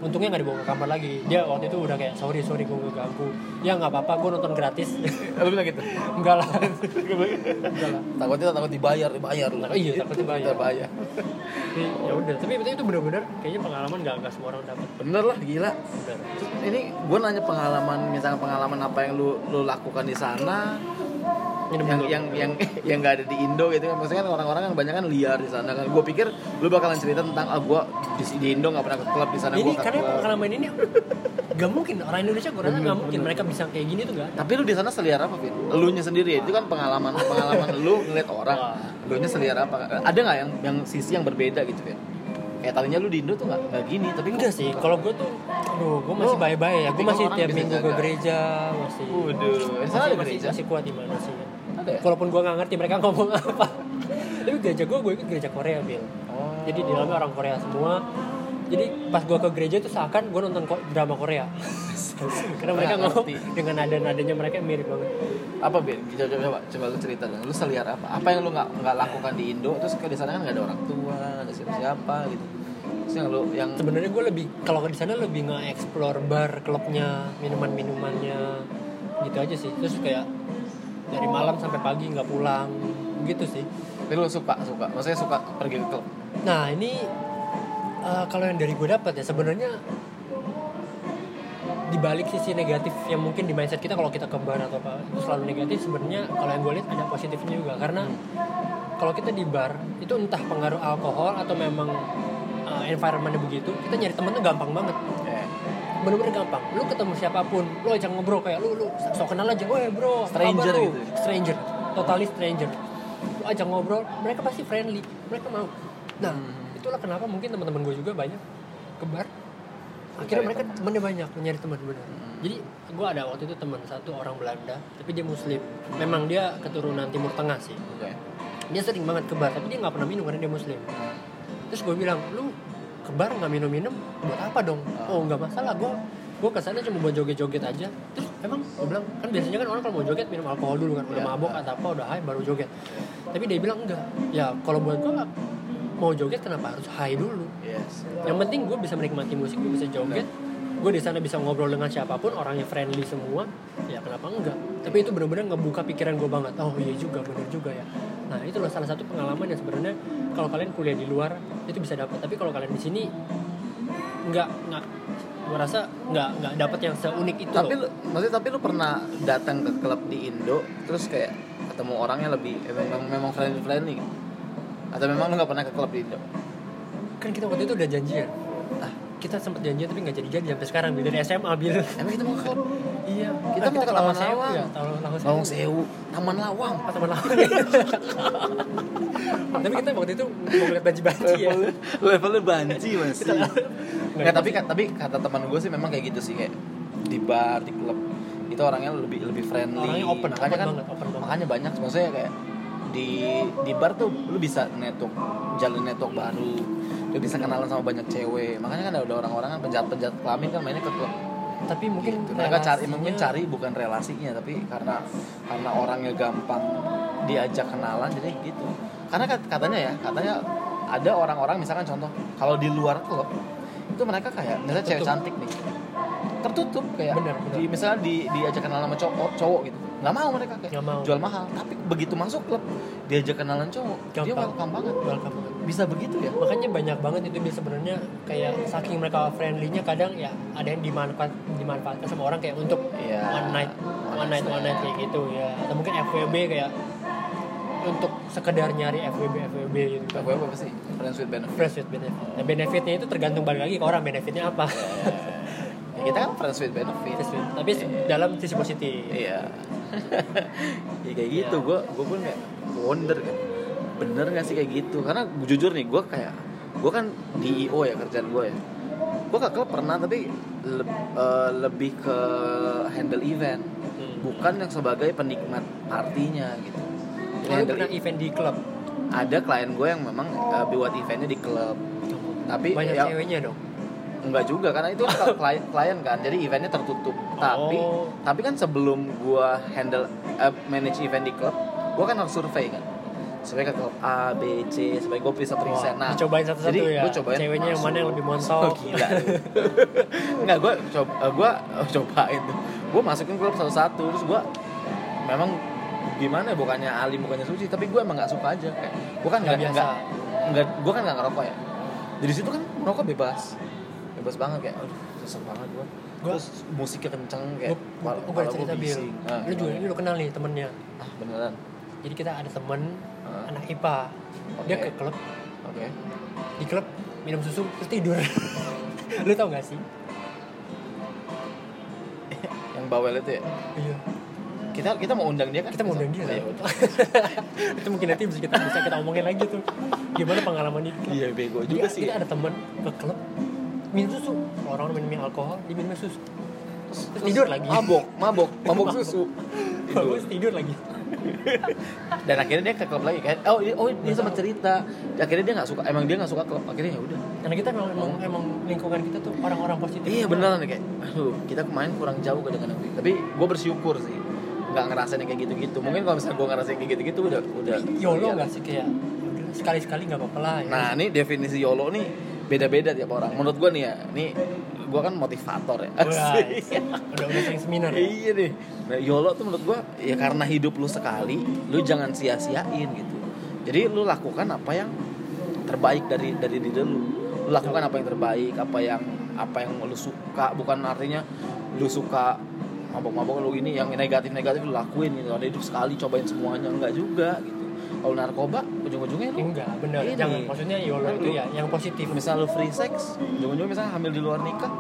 Speaker 1: Untungnya nggak dibawa ke kamar lagi. Dia waktu itu udah kayak sorry sorry gue ngeganggu ya nggak apa-apa gue nonton gratis.
Speaker 2: Lu bilang gitu?
Speaker 1: Enggak lah. Enggak lah.
Speaker 2: Takutnya takut dibayar dibayar lu.
Speaker 1: Iya, takut dibayar.
Speaker 2: dibayar
Speaker 1: ya udah tapi itu bener-bener kayaknya pengalaman nggak nggak semua orang dapat
Speaker 2: bener lah gila.
Speaker 1: Bener.
Speaker 2: Ini gue nanya pengalaman misalnya pengalaman apa yang lu lu lakukan di sana yang yang yang yang nggak ada di Indo gitu kan. Maksudnya kan orang-orang yang banyak kan liar di sana kan. Gue pikir lu bakalan cerita tentang ah gue di, di Indo nggak pernah ke klub di sana gue ke
Speaker 1: karena pengalaman ini gak mungkin orang Indonesia gue rasa nggak mungkin mereka bisa kayak gini tuh gak ada
Speaker 2: tapi lu di sana seliar apa Vin? Lu nya sendiri itu kan pengalaman pengalaman lu ngeliat orang. Lu nya seliar apa? Ada nggak yang yang sisi yang berbeda gitu Vin? kayak tadinya lu di Indo tuh nggak gini tapi
Speaker 1: enggak sih kalau gue tuh aduh gue masih
Speaker 2: Lu
Speaker 1: bye-bye ya. Gue masih tiap minggu ke gereja masih
Speaker 2: Waduh,
Speaker 1: masih, masih, masih kuat di mana sih
Speaker 2: ya?
Speaker 1: walaupun gue nggak ngerti mereka ngomong apa tapi gereja gue gue ikut gereja Korea bil
Speaker 2: Oh.
Speaker 1: jadi di dalamnya orang Korea semua jadi pas gue ke gereja itu seakan gue nonton ko- drama Korea karena mereka
Speaker 2: Nggak
Speaker 1: ngomong
Speaker 2: ngerti.
Speaker 1: dengan nada nadanya mereka mirip banget
Speaker 2: apa Ben? Coba, coba, coba, coba lu cerita dong. Lu seliar apa? Apa yang lu nggak nggak lakukan di Indo? Terus ke di sana kan nggak ada orang tua, nggak ada siapa-siapa gitu. Terus yang lu yang
Speaker 1: sebenarnya gue lebih kalau di sana lebih nge-explore bar klubnya minuman minumannya gitu aja sih terus kayak dari malam sampai pagi nggak pulang. Gitu sih.
Speaker 2: Tapi lu suka suka, maksudnya suka pergi ke klub.
Speaker 1: nah ini eh, kalau yang dari gue dapat ya sebenarnya di balik sisi negatif yang mungkin di mindset kita kalau kita ke bar atau apa itu selalu negatif sebenarnya kalau yang gue lihat ada positifnya juga. Karena kalau kita di bar itu entah pengaruh alkohol atau memang uh, environmentnya begitu kita nyari temen tuh gampang banget bener-bener gampang lu ketemu siapa pun lu ajak ngobrol kayak lu lu sok kenal aja weh bro
Speaker 2: Stranger
Speaker 1: kabar lu?"
Speaker 2: gitu.
Speaker 1: stranger totally stranger lu ajak ngobrol mereka pasti friendly mereka mau nah
Speaker 2: Hmm.
Speaker 1: itulah kenapa mungkin teman-teman gue juga banyak ke bar akhirnya
Speaker 2: Mencari
Speaker 1: mereka
Speaker 2: teman.
Speaker 1: temennya banyak nyari teman bener
Speaker 2: Hmm.
Speaker 1: jadi gue ada waktu itu teman satu orang Belanda tapi dia muslim memang dia keturunan timur tengah sih
Speaker 2: oke.
Speaker 1: dia sering banget ke bar tapi dia nggak pernah minum karena dia muslim terus gue bilang lu ke bar nggak minum minum buat apa dong? Oh nggak masalah gue gue ke sana cuma buat joget joget aja. Terus emang? Gue bilang kan biasanya kan orang kalau mau joget minum alkohol dulu kan udah
Speaker 2: Iya.
Speaker 1: mabok atau apa udah high baru joget. Tapi dia bilang enggak ya kalau buat gue mau joget kenapa harus high dulu?
Speaker 2: Yes.
Speaker 1: yang penting gue bisa menikmati musik gue bisa joget. Gue di sana bisa ngobrol dengan siapa pun orangnya friendly semua ya kenapa enggak? Tapi itu benar-benar ngebuka pikiran gue banget. Oh iya juga bener juga ya nah itu loh salah satu pengalaman yang sebenarnya kalau kalian kuliah di luar itu bisa dapat tapi kalau kalian di sini nggak nggak gue rasa nggak nggak dapat yang seunik itu
Speaker 2: Tapi
Speaker 1: loh.
Speaker 2: lu, maksudnya tapi lu pernah datang ke klub di Indo terus kayak ketemu orangnya lebih eh, memang memang friendly friendly atau memang lu nggak pernah ke klub di Indo?
Speaker 1: kan kita waktu itu udah janjian kita sempat janjian tapi nggak jadi jadi sampai sekarang Bil. dari SMA bil
Speaker 2: emang kita mau ke
Speaker 1: iya.
Speaker 2: Kita mau ke Taman Lawang.
Speaker 1: ya lawang. Sewu.
Speaker 2: Taman Lawang.
Speaker 1: Oh, teman lawang tapi kita waktu itu mau ngeliat banci-banci ya.
Speaker 2: Levelnya banci masih
Speaker 1: Nggak,
Speaker 2: tapi tapi kata teman gue sih memang kayak gitu sih kayak di bar di klub itu orangnya lebih lebih friendly.
Speaker 1: Orangnya open,
Speaker 2: makanya
Speaker 1: open
Speaker 2: kan
Speaker 1: banget, open
Speaker 2: makanya banyak maksudnya kayak di di bar tuh lu bisa network jalin network baru lu bisa kenalan sama banyak cewek makanya kan ada orang-orang kan penjahat penjahat kelamin kan mainnya ke klub
Speaker 1: tapi mungkin
Speaker 2: Gitu. mereka cari mungkin cari bukan relasinya tapi karena karena orangnya gampang diajak kenalan jadi gitu karena kat- katanya ya katanya ada orang-orang misalkan contoh kalau di luar klub itu mereka kayak misalnya cewek cantik nih tertutup kayak
Speaker 1: Bener, bener.
Speaker 2: di misalnya di diajak kenalan sama cowok cowok gitu nggak mau mereka kayak
Speaker 1: mau.
Speaker 2: jual mahal tapi begitu masuk klub diajak kenalan cowok dia
Speaker 1: Gampang.
Speaker 2: welcome banget
Speaker 1: welcome banget.
Speaker 2: Bisa begitu ya?
Speaker 1: Makanya banyak banget itu sebenarnya kayak saking mereka friendly-nya kadang ya ada yang dimanfaat dimanfaatkan sama orang kayak untuk
Speaker 2: Iya.
Speaker 1: one night one night one night kayak gitu ya. Atau mungkin FWB kayak untuk sekedar nyari FWB FWB gitu. Kan
Speaker 2: gue apa sih? Friends with benefit.
Speaker 1: Fresh with benefit. Nah benefitnya itu tergantung balik lagi ke orang benefitnya apa.
Speaker 2: Ya, kita kan friends with benefit.
Speaker 1: With- tapi dalam sisi positif.
Speaker 2: Iya. ya kayak gitu. Gue gue pun kayak wonder kan. Bener gak sih kayak gitu? Karena jujur nih, gue kayak gue kan di IO ya kerjaan gue ya. Gue ke klub pernah tapi le- eh, lebih ke handle event,
Speaker 1: Hmm.
Speaker 2: bukan yang sebagai penikmat partinya gitu.
Speaker 1: Lalu
Speaker 2: handle
Speaker 1: pernah
Speaker 2: e-
Speaker 1: event di klub
Speaker 2: ada klien gue yang memang eh, buat eventnya di klub. Tapi
Speaker 1: banyak
Speaker 2: ya,
Speaker 1: ceweknya dong
Speaker 2: Enggak juga karena itu kan klien klien kan. Jadi eventnya tertutup. Tapi
Speaker 1: Oh.
Speaker 2: tapi kan sebelum gua handle eh, manage event di klub, gua kan harus survei kan. Ke klub A, B, C supaya gua bisa present. Nah,
Speaker 1: dicobain satu-satu
Speaker 2: jadi
Speaker 1: ya
Speaker 2: gua cobain
Speaker 1: ceweknya yang mana yang lebih montok
Speaker 2: Oh, gila. Enggak, gua coba gua oh, cobain tuh. Gua masukin klub satu-satu terus gua memang gimana ya bukannya alim bukannya suci tapi gue emang nggak suka aja kayak gue kan
Speaker 1: Nggak
Speaker 2: nggak
Speaker 1: biasa.
Speaker 2: nggak nggak gue kan nggak ngerokok ya jadi situ kan merokok bebas bebas banget kayak aduh susah banget gue
Speaker 1: Gua-
Speaker 2: terus musiknya kenceng kayak
Speaker 1: gue
Speaker 2: kepala-
Speaker 1: gue
Speaker 2: kepala
Speaker 1: cerita
Speaker 2: gua
Speaker 1: bil
Speaker 2: bising. Ah,
Speaker 1: lu juga ini lu kenal nih temennya
Speaker 2: ah beneran
Speaker 1: jadi kita ada temen. Anak IPA dia
Speaker 2: Oke.
Speaker 1: ke klub.
Speaker 2: Oke.
Speaker 1: Di klub minum susu terus tidur. Lu tau gak sih?
Speaker 2: Yang bawel itu ya?
Speaker 1: Iya.
Speaker 2: Kita kita mau undang dia kan?
Speaker 1: Kita mau undang dia. Lah
Speaker 2: udah.
Speaker 1: itu mungkin nanti bisa kita bisa kita omongin lagi tuh. Gimana pengalaman klub
Speaker 2: iya bego juga sih.
Speaker 1: kita ada temen ke klub minum susu. Orang minum alkohol dia minum susu. Terus,
Speaker 2: Terus
Speaker 1: tidur lagi.
Speaker 2: mabok mabok mabok susu. Tidur.
Speaker 1: Tidur lagi
Speaker 2: dan akhirnya dia ke klub lagi kan oh oh dia sempat cerita akhirnya dia nggak suka emang dia nggak suka klub akhirnya ya udah
Speaker 1: karena kita emang, emang, emang lingkungan kita tuh orang-orang positif
Speaker 2: Iya beneran nih kayak, aduh kita kemarin kurang jauh kadang-kadang Tapi gue bersyukur sih, nggak ngerasain kayak gitu-gitu. Mungkin kalau misalnya gue ngerasain kayak gitu-gitu udah udah.
Speaker 1: YOLO
Speaker 2: iya.
Speaker 1: nggak sih kayak sekali-sekali nggak apa-apa lah ya.
Speaker 2: Nah ini definisi YOLO nih beda-beda tiap orang. Menurut gue nih ya, nih gue kan motivator ya. Asik.
Speaker 1: udah udah sering seminar ya.
Speaker 2: iya deh. Nah, YOLO tuh menurut gue ya karena hidup lu sekali, lu jangan sia-siain gitu. Jadi lu lakukan apa yang terbaik dari dari diri lu. Lu lakukan apa yang terbaik, apa yang apa yang lu suka, bukan artinya lu suka mabok-mabok lu ini yang negatif-negatif lu lakuin gitu. Ada hidup sekali cobain semuanya enggak juga gitu. Kalau narkoba ujung-ujungnya lu
Speaker 1: enggak bener.
Speaker 2: Ini.
Speaker 1: jangan maksudnya YOLO itu ya yang positif.
Speaker 2: Misal lu free sex ujung-ujungnya misalnya hamil di luar nikah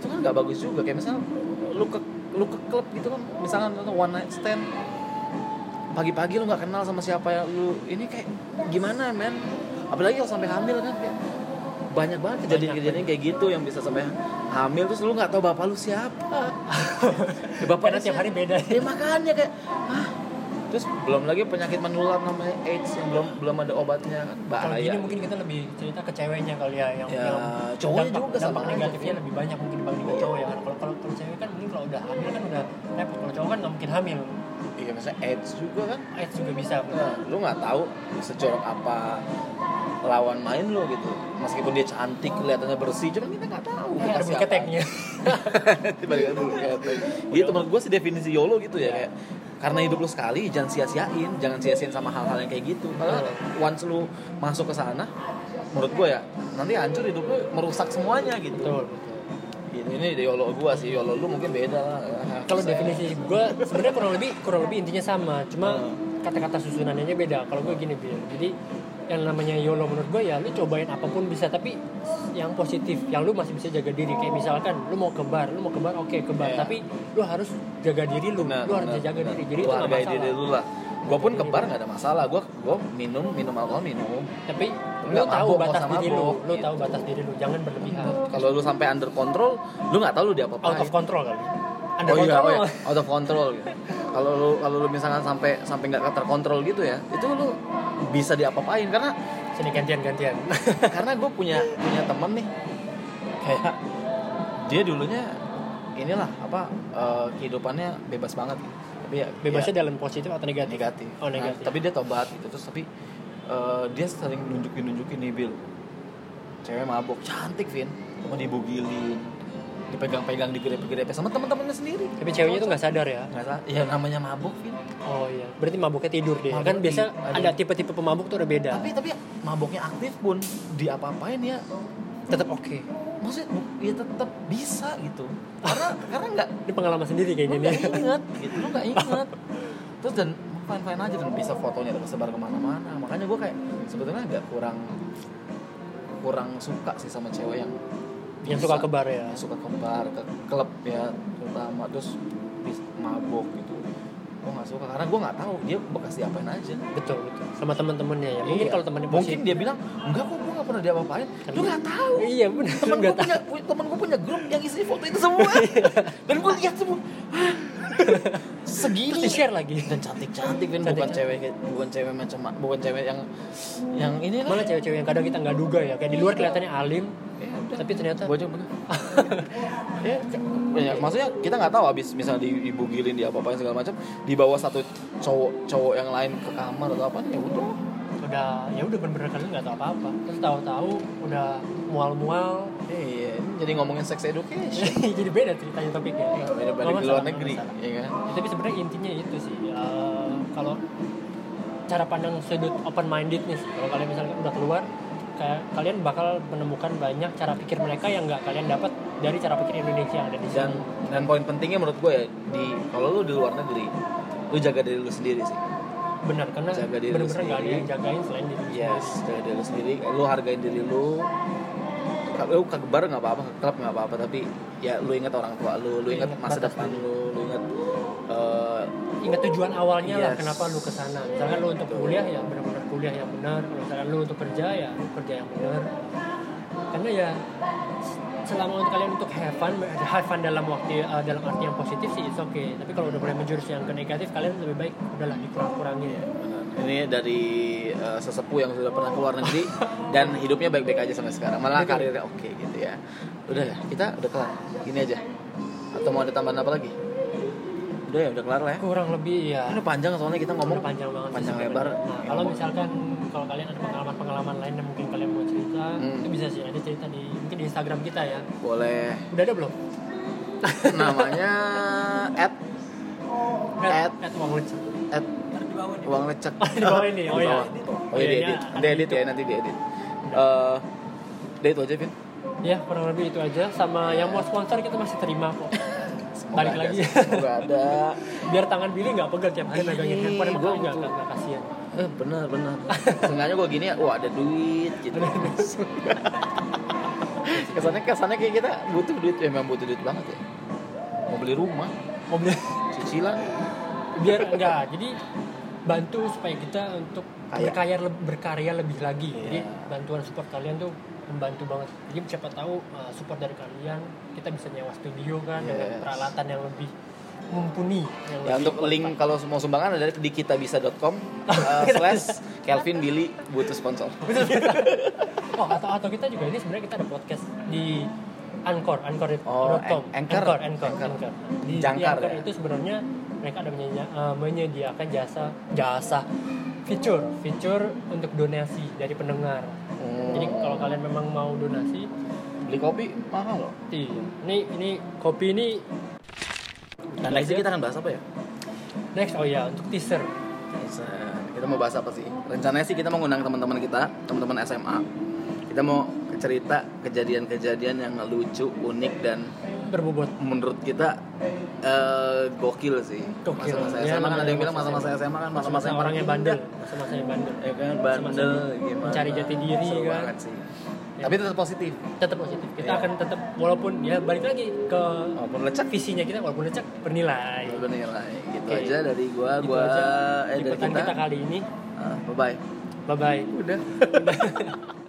Speaker 2: itu kan nggak bagus juga. Kayak misal lu ke lu ke klub gitu kan misalkan one night stand pagi-pagi lu nggak kenal sama siapa ya lu ini kayak gimana men? Apalagi kalau sampai hamil kan kayak banyak banget kejadian-kejadian kayak gitu yang bisa sampai hamil terus lu nggak tahu bapak lu siapa. Ya,
Speaker 1: karena
Speaker 2: bapaknya
Speaker 1: tiap hari beda.
Speaker 2: ya makanya kayak ah terus belum lagi penyakit menular namanya AIDS yang belum belum ada obatnya kan
Speaker 1: kalau
Speaker 2: bahaya
Speaker 1: gini mungkin kita lebih cerita ke ceweknya kali ya yang,
Speaker 2: Ya,
Speaker 1: yang
Speaker 2: cowoknya
Speaker 1: dampak,
Speaker 2: juga sama
Speaker 1: dampak
Speaker 2: aja.
Speaker 1: negatifnya lebih banyak mungkin dibanding
Speaker 2: Iya.
Speaker 1: cowok ya kan kalau kalau kalau cewek kan mungkin kalau udah hamil kan udah repot kalau cowok kan nggak mungkin hamil
Speaker 2: Iya, misalnya AIDS juga kan.
Speaker 1: AIDS juga bisa
Speaker 2: Nah, lu nggak tahu sejorok apa lawan main lo gitu. Meskipun dia cantik, kelihatannya bersih, cuman kita nggak tahu. Kita
Speaker 1: ada bulu keteknya
Speaker 2: Tiba-tiba bulu ketek. Gitu menurut gue sih definisi YOLO gitu ya kayak karena hidup lu sekali jangan sia-siain, jangan sia-siain sama hal-hal yang kayak gitu. Karena once lu masuk ke sana, menurut gue ya nanti hancur hidup lu merusak semuanya gitu.
Speaker 1: betul betul
Speaker 2: Gitu. Ini YOLO gua sih, YOLO lu mungkin beda lah.
Speaker 1: kalau definisi gue sebenarnya kurang lebih kurang lebih intinya sama cuma
Speaker 2: Hmm.
Speaker 1: kata-kata susunannya beda kalau gue gini bil jadi yang namanya YOLO menurut gue ya lu cobain apa pun bisa tapi yang positif yang lu masih bisa jaga diri. Kayak misalkan lu mau ke bar lu mau ke bar oke ke bar.
Speaker 2: Iya.
Speaker 1: tapi lu harus jaga diri lu.
Speaker 2: Benar,
Speaker 1: lu harus
Speaker 2: benar,
Speaker 1: jaga
Speaker 2: benar.
Speaker 1: diri jadi
Speaker 2: Lu
Speaker 1: itu masalah.
Speaker 2: diri lu lah. Gue pun ke bar nggak ada masalah. Gue gue minum minum alkohol minum.
Speaker 1: Tapi lu tahu
Speaker 2: mabuk,
Speaker 1: batas diri lu. lu
Speaker 2: gitu.
Speaker 1: tahu batas diri lu. Jangan berlebihan.
Speaker 2: Kalau lu sampai under control lu nggak tahu lu diapa
Speaker 1: out of control kali. Under
Speaker 2: oh iya,
Speaker 1: control.
Speaker 2: Oh iya, out of control gitu. Kalau lu kalau lu misalkan sampai sampai nggak terkontrol gitu ya, itu lu bisa diapa-apain. Karena
Speaker 1: sini gantian gantian.
Speaker 2: karena gue punya punya temen nih kayak dia dulunya inilah apa eh, kehidupannya bebas banget. Gitu. tapi ya
Speaker 1: bebasnya
Speaker 2: ya,
Speaker 1: dalam positif atau negatif?
Speaker 2: Negatif.
Speaker 1: Oh
Speaker 2: Nah,
Speaker 1: negatif.
Speaker 2: tapi dia tobat gitu. Terus tapi eh, dia sering nunjukin nunjukin nih Bill cewek mabok. Cantik Vin. Cuma dibugilin dipegang-pegang digrepe-grepe sama teman-temannya sendiri.
Speaker 1: Tapi ceweknya tuh nggak sadar ya?
Speaker 2: Nggak salah ya namanya mabuk Vin.
Speaker 1: Oh iya. Berarti mabuknya tidur dia.
Speaker 2: Mabuk
Speaker 1: kan biasa
Speaker 2: ada-
Speaker 1: ada tipe-tipe pemabuk tuh udah beda.
Speaker 2: Tapi tapi maboknya aktif pun diapa-apain ya.
Speaker 1: Tetap oke.
Speaker 2: Maksudnya ya tetap bisa gitu. Karena karena nggak
Speaker 1: ini pengalaman sendiri kayaknya nih.
Speaker 2: inget gitu lu nggak inget terus dan fine fine aja dan bisa fotonya tersebar ke mana-mana. Makanya gue kayak sebetulnya agak kurang kurang suka sih sama cewek yang
Speaker 1: yang
Speaker 2: bisa-
Speaker 1: suka ke bar ya?
Speaker 2: Suka ke bar ke klub ya terutama. Terus mabok gitu. Gue nggak suka karena gue nggak tahu dia bekas diapain aja.
Speaker 1: Betul betul. Sama teman-temannya ya. Mungkin
Speaker 2: Iya.
Speaker 1: kalau temannya
Speaker 2: mungkin dia bilang enggak kok gue nggak pernah diapa-apain. Lu nggak tahu.
Speaker 1: Iya benar
Speaker 2: temen gue punya pu- temen gue punya grup yang isi foto itu semua. Dan gue lihat semua. Segini.
Speaker 1: Terus di share lagi.
Speaker 2: Dan cantik cantik. Kan bukan cewek bukan cewek macam bukan cewek yang yang ini lah.
Speaker 1: Malah cewek-cewek yang kadang kita nggak duga ya. Kayak di luar kelihatannya alim.
Speaker 2: Ya udah.
Speaker 1: tapi ternyata
Speaker 2: gue aja bener. Ya, ya, maksudnya kita nggak tahu abis misalnya di dibugilin di apa apain segala macam dibawa satu cowok cowok yang lain ke kamar atau apa ya udah.
Speaker 1: Udah ya udah bener-bener kalian nggak tahu apa-apa. Terus tahu-tahu udah mual-mual.
Speaker 2: Iya jadi ngomongin sex education.
Speaker 1: Jadi beda ceritanya topiknya.
Speaker 2: Beda balik
Speaker 1: Nggak
Speaker 2: di luar negeri ya kan?
Speaker 1: Ya, tapi sebenarnya intinya itu sih eh, kalau cara pandang sudut open minded nih kalau kalian misalnya udah keluar kayak kalian bakal menemukan banyak cara pikir mereka yang nggak kalian dapat dari cara pikir Indonesia yang ada di
Speaker 2: dan
Speaker 1: sini.
Speaker 2: dan poin pentingnya menurut gue ya di kalau lu di luar negeri lu jaga diri lu sendiri sih.
Speaker 1: Benar karena
Speaker 2: Jaga diri
Speaker 1: nggak ada
Speaker 2: sendiri.
Speaker 1: yang jagain selain diri lu
Speaker 2: yes jaga diri lu sendiri. Lu hargain diri lu. Kalau lu ke bar nggak apa-apa ke klub nggak apa-apa tapi ya lu ingat orang tua lu lu ingat masa
Speaker 1: batas
Speaker 2: depan lu lu ingat eh,
Speaker 1: ingat tujuan awalnya lah
Speaker 2: Yes.
Speaker 1: kenapa lu ke sana. Misalkan lu untuk kuliah ya benar-benar kuliah yang benar kalau misalkan lu untuk kerja ya lu kerja yang benar. Karena ya selama untuk kalian untuk have fun have fun dalam waktu eh, dalam arti yang positif sih it's okay. Tapi kalau udah mulai menjurus yang ke negatif kalian lebih baik udahlah dikurang-kurangin ya.
Speaker 2: Ini dari eh, sesepuh yang sudah pernah keluar negeri dan hidupnya baik-baik aja sampai sekarang. Malah karirnya oke gitu ya. Udah ya kita udah kelar. Gini aja. Atau mau ada tambahan apa lagi udah ya udah kelar lah ya.
Speaker 1: Kurang lebih ya
Speaker 2: ini panjang soalnya kita ngomong
Speaker 1: Udah panjang banget
Speaker 2: panjang lebar.
Speaker 1: Nah kalau misalkan kalau kalian ada pengalaman-pengalaman lain yang mungkin kalian mau cerita
Speaker 2: Hmm.
Speaker 1: itu bisa sih ada cerita di mungkin di Instagram kita ya.
Speaker 2: Boleh.
Speaker 1: Udah ada belum?
Speaker 2: Namanya at
Speaker 1: at, at uang lecek.
Speaker 2: at uang lecek.
Speaker 1: Di bawah ini oh ya
Speaker 2: oh iya
Speaker 1: Iya,
Speaker 2: diedit
Speaker 1: ada
Speaker 2: nanti edit
Speaker 1: YouTube.
Speaker 2: ya nanti diedit eh udah itu aja Vin.
Speaker 1: Ya kurang lebih itu aja. Sama yang mau sponsor kita masih terima kok
Speaker 2: Semoga
Speaker 1: balik
Speaker 2: ada,
Speaker 1: lagi.
Speaker 2: semoga ada.
Speaker 1: Biar tangan Billy nggak pegel tiap hari
Speaker 2: Iya,
Speaker 1: megangin handphone emang kalian nggak nggak kasihan.
Speaker 2: Eh benar benar. Sengaja gue gini ya wah ada duit gitu. Kesannya kesannya kayak kita butuh duit ya, memang butuh duit banget ya. Mau beli rumah
Speaker 1: mau beli
Speaker 2: cicilan.
Speaker 1: Biar enggak jadi bantu supaya kita untuk
Speaker 2: Kaya.
Speaker 1: berkarya berkarya lebih lagi.
Speaker 2: Iya.
Speaker 1: jadi bantuan support kalian tuh membantu banget jadi siapa tahu uh, support dari kalian kita bisa nyewa studio kan dengan
Speaker 2: Yes.
Speaker 1: peralatan yang lebih mumpuni yang
Speaker 2: ya untuk link kalau mau sumbangan ada di kitabisa.com uh, slash Kelvin Billy butuh sponsor
Speaker 1: oh atau atau kita juga ini sebenarnya kita ada podcast di Anchor, Anchor.com,
Speaker 2: Oh, An- Anchor.
Speaker 1: Anchor, Anchor,
Speaker 2: Anchor.
Speaker 1: Anchor. Di, di
Speaker 2: Jangkar,
Speaker 1: Anchor
Speaker 2: ya?
Speaker 1: itu sebenarnya mereka ada eh, menyediakan jasa jasa fitur. Fitur untuk donasi dari pendengar. Jadi kalau kalian memang mau donasi,
Speaker 2: beli kopi mahal loh.
Speaker 1: Iya. Ini ini kopi ini
Speaker 2: dan next kita akan bahas apa ya?
Speaker 1: Next oh ya untuk teaser.
Speaker 2: kita mau bahas apa sih? Rencananya sih kita mau ngundang teman-teman kita teman-teman SMA kita mau cerita kejadian-kejadian yang lucu unik dan
Speaker 1: berbobot.
Speaker 2: Menurut kita eh, gokil sih.
Speaker 1: Gokil.
Speaker 2: masa-masa
Speaker 1: Ya,
Speaker 2: SMA kan ada yang bilang
Speaker 1: masa-masa
Speaker 2: SMA kan
Speaker 1: masa-masa
Speaker 2: masa-masa
Speaker 1: orangnya bandel. masa-masa yang bandel.
Speaker 2: Ya kan bandel gimana?
Speaker 1: mencari jati diri
Speaker 2: Seru
Speaker 1: kan?
Speaker 2: sih.
Speaker 1: Ya.
Speaker 2: tapi tetap positif.
Speaker 1: Tetap positif. Kita
Speaker 2: Iya.
Speaker 1: akan tetap walaupun ya balik lagi ke
Speaker 2: walaupun lecak
Speaker 1: visinya kita walaupun lecak bernilai.
Speaker 2: Bernilai. Gitu
Speaker 1: Oke.
Speaker 2: aja dari gua.
Speaker 1: Gitu
Speaker 2: gua
Speaker 1: aja.
Speaker 2: eh dari kita,
Speaker 1: kita kali ini.
Speaker 2: Bye bye
Speaker 1: bye bye
Speaker 2: udah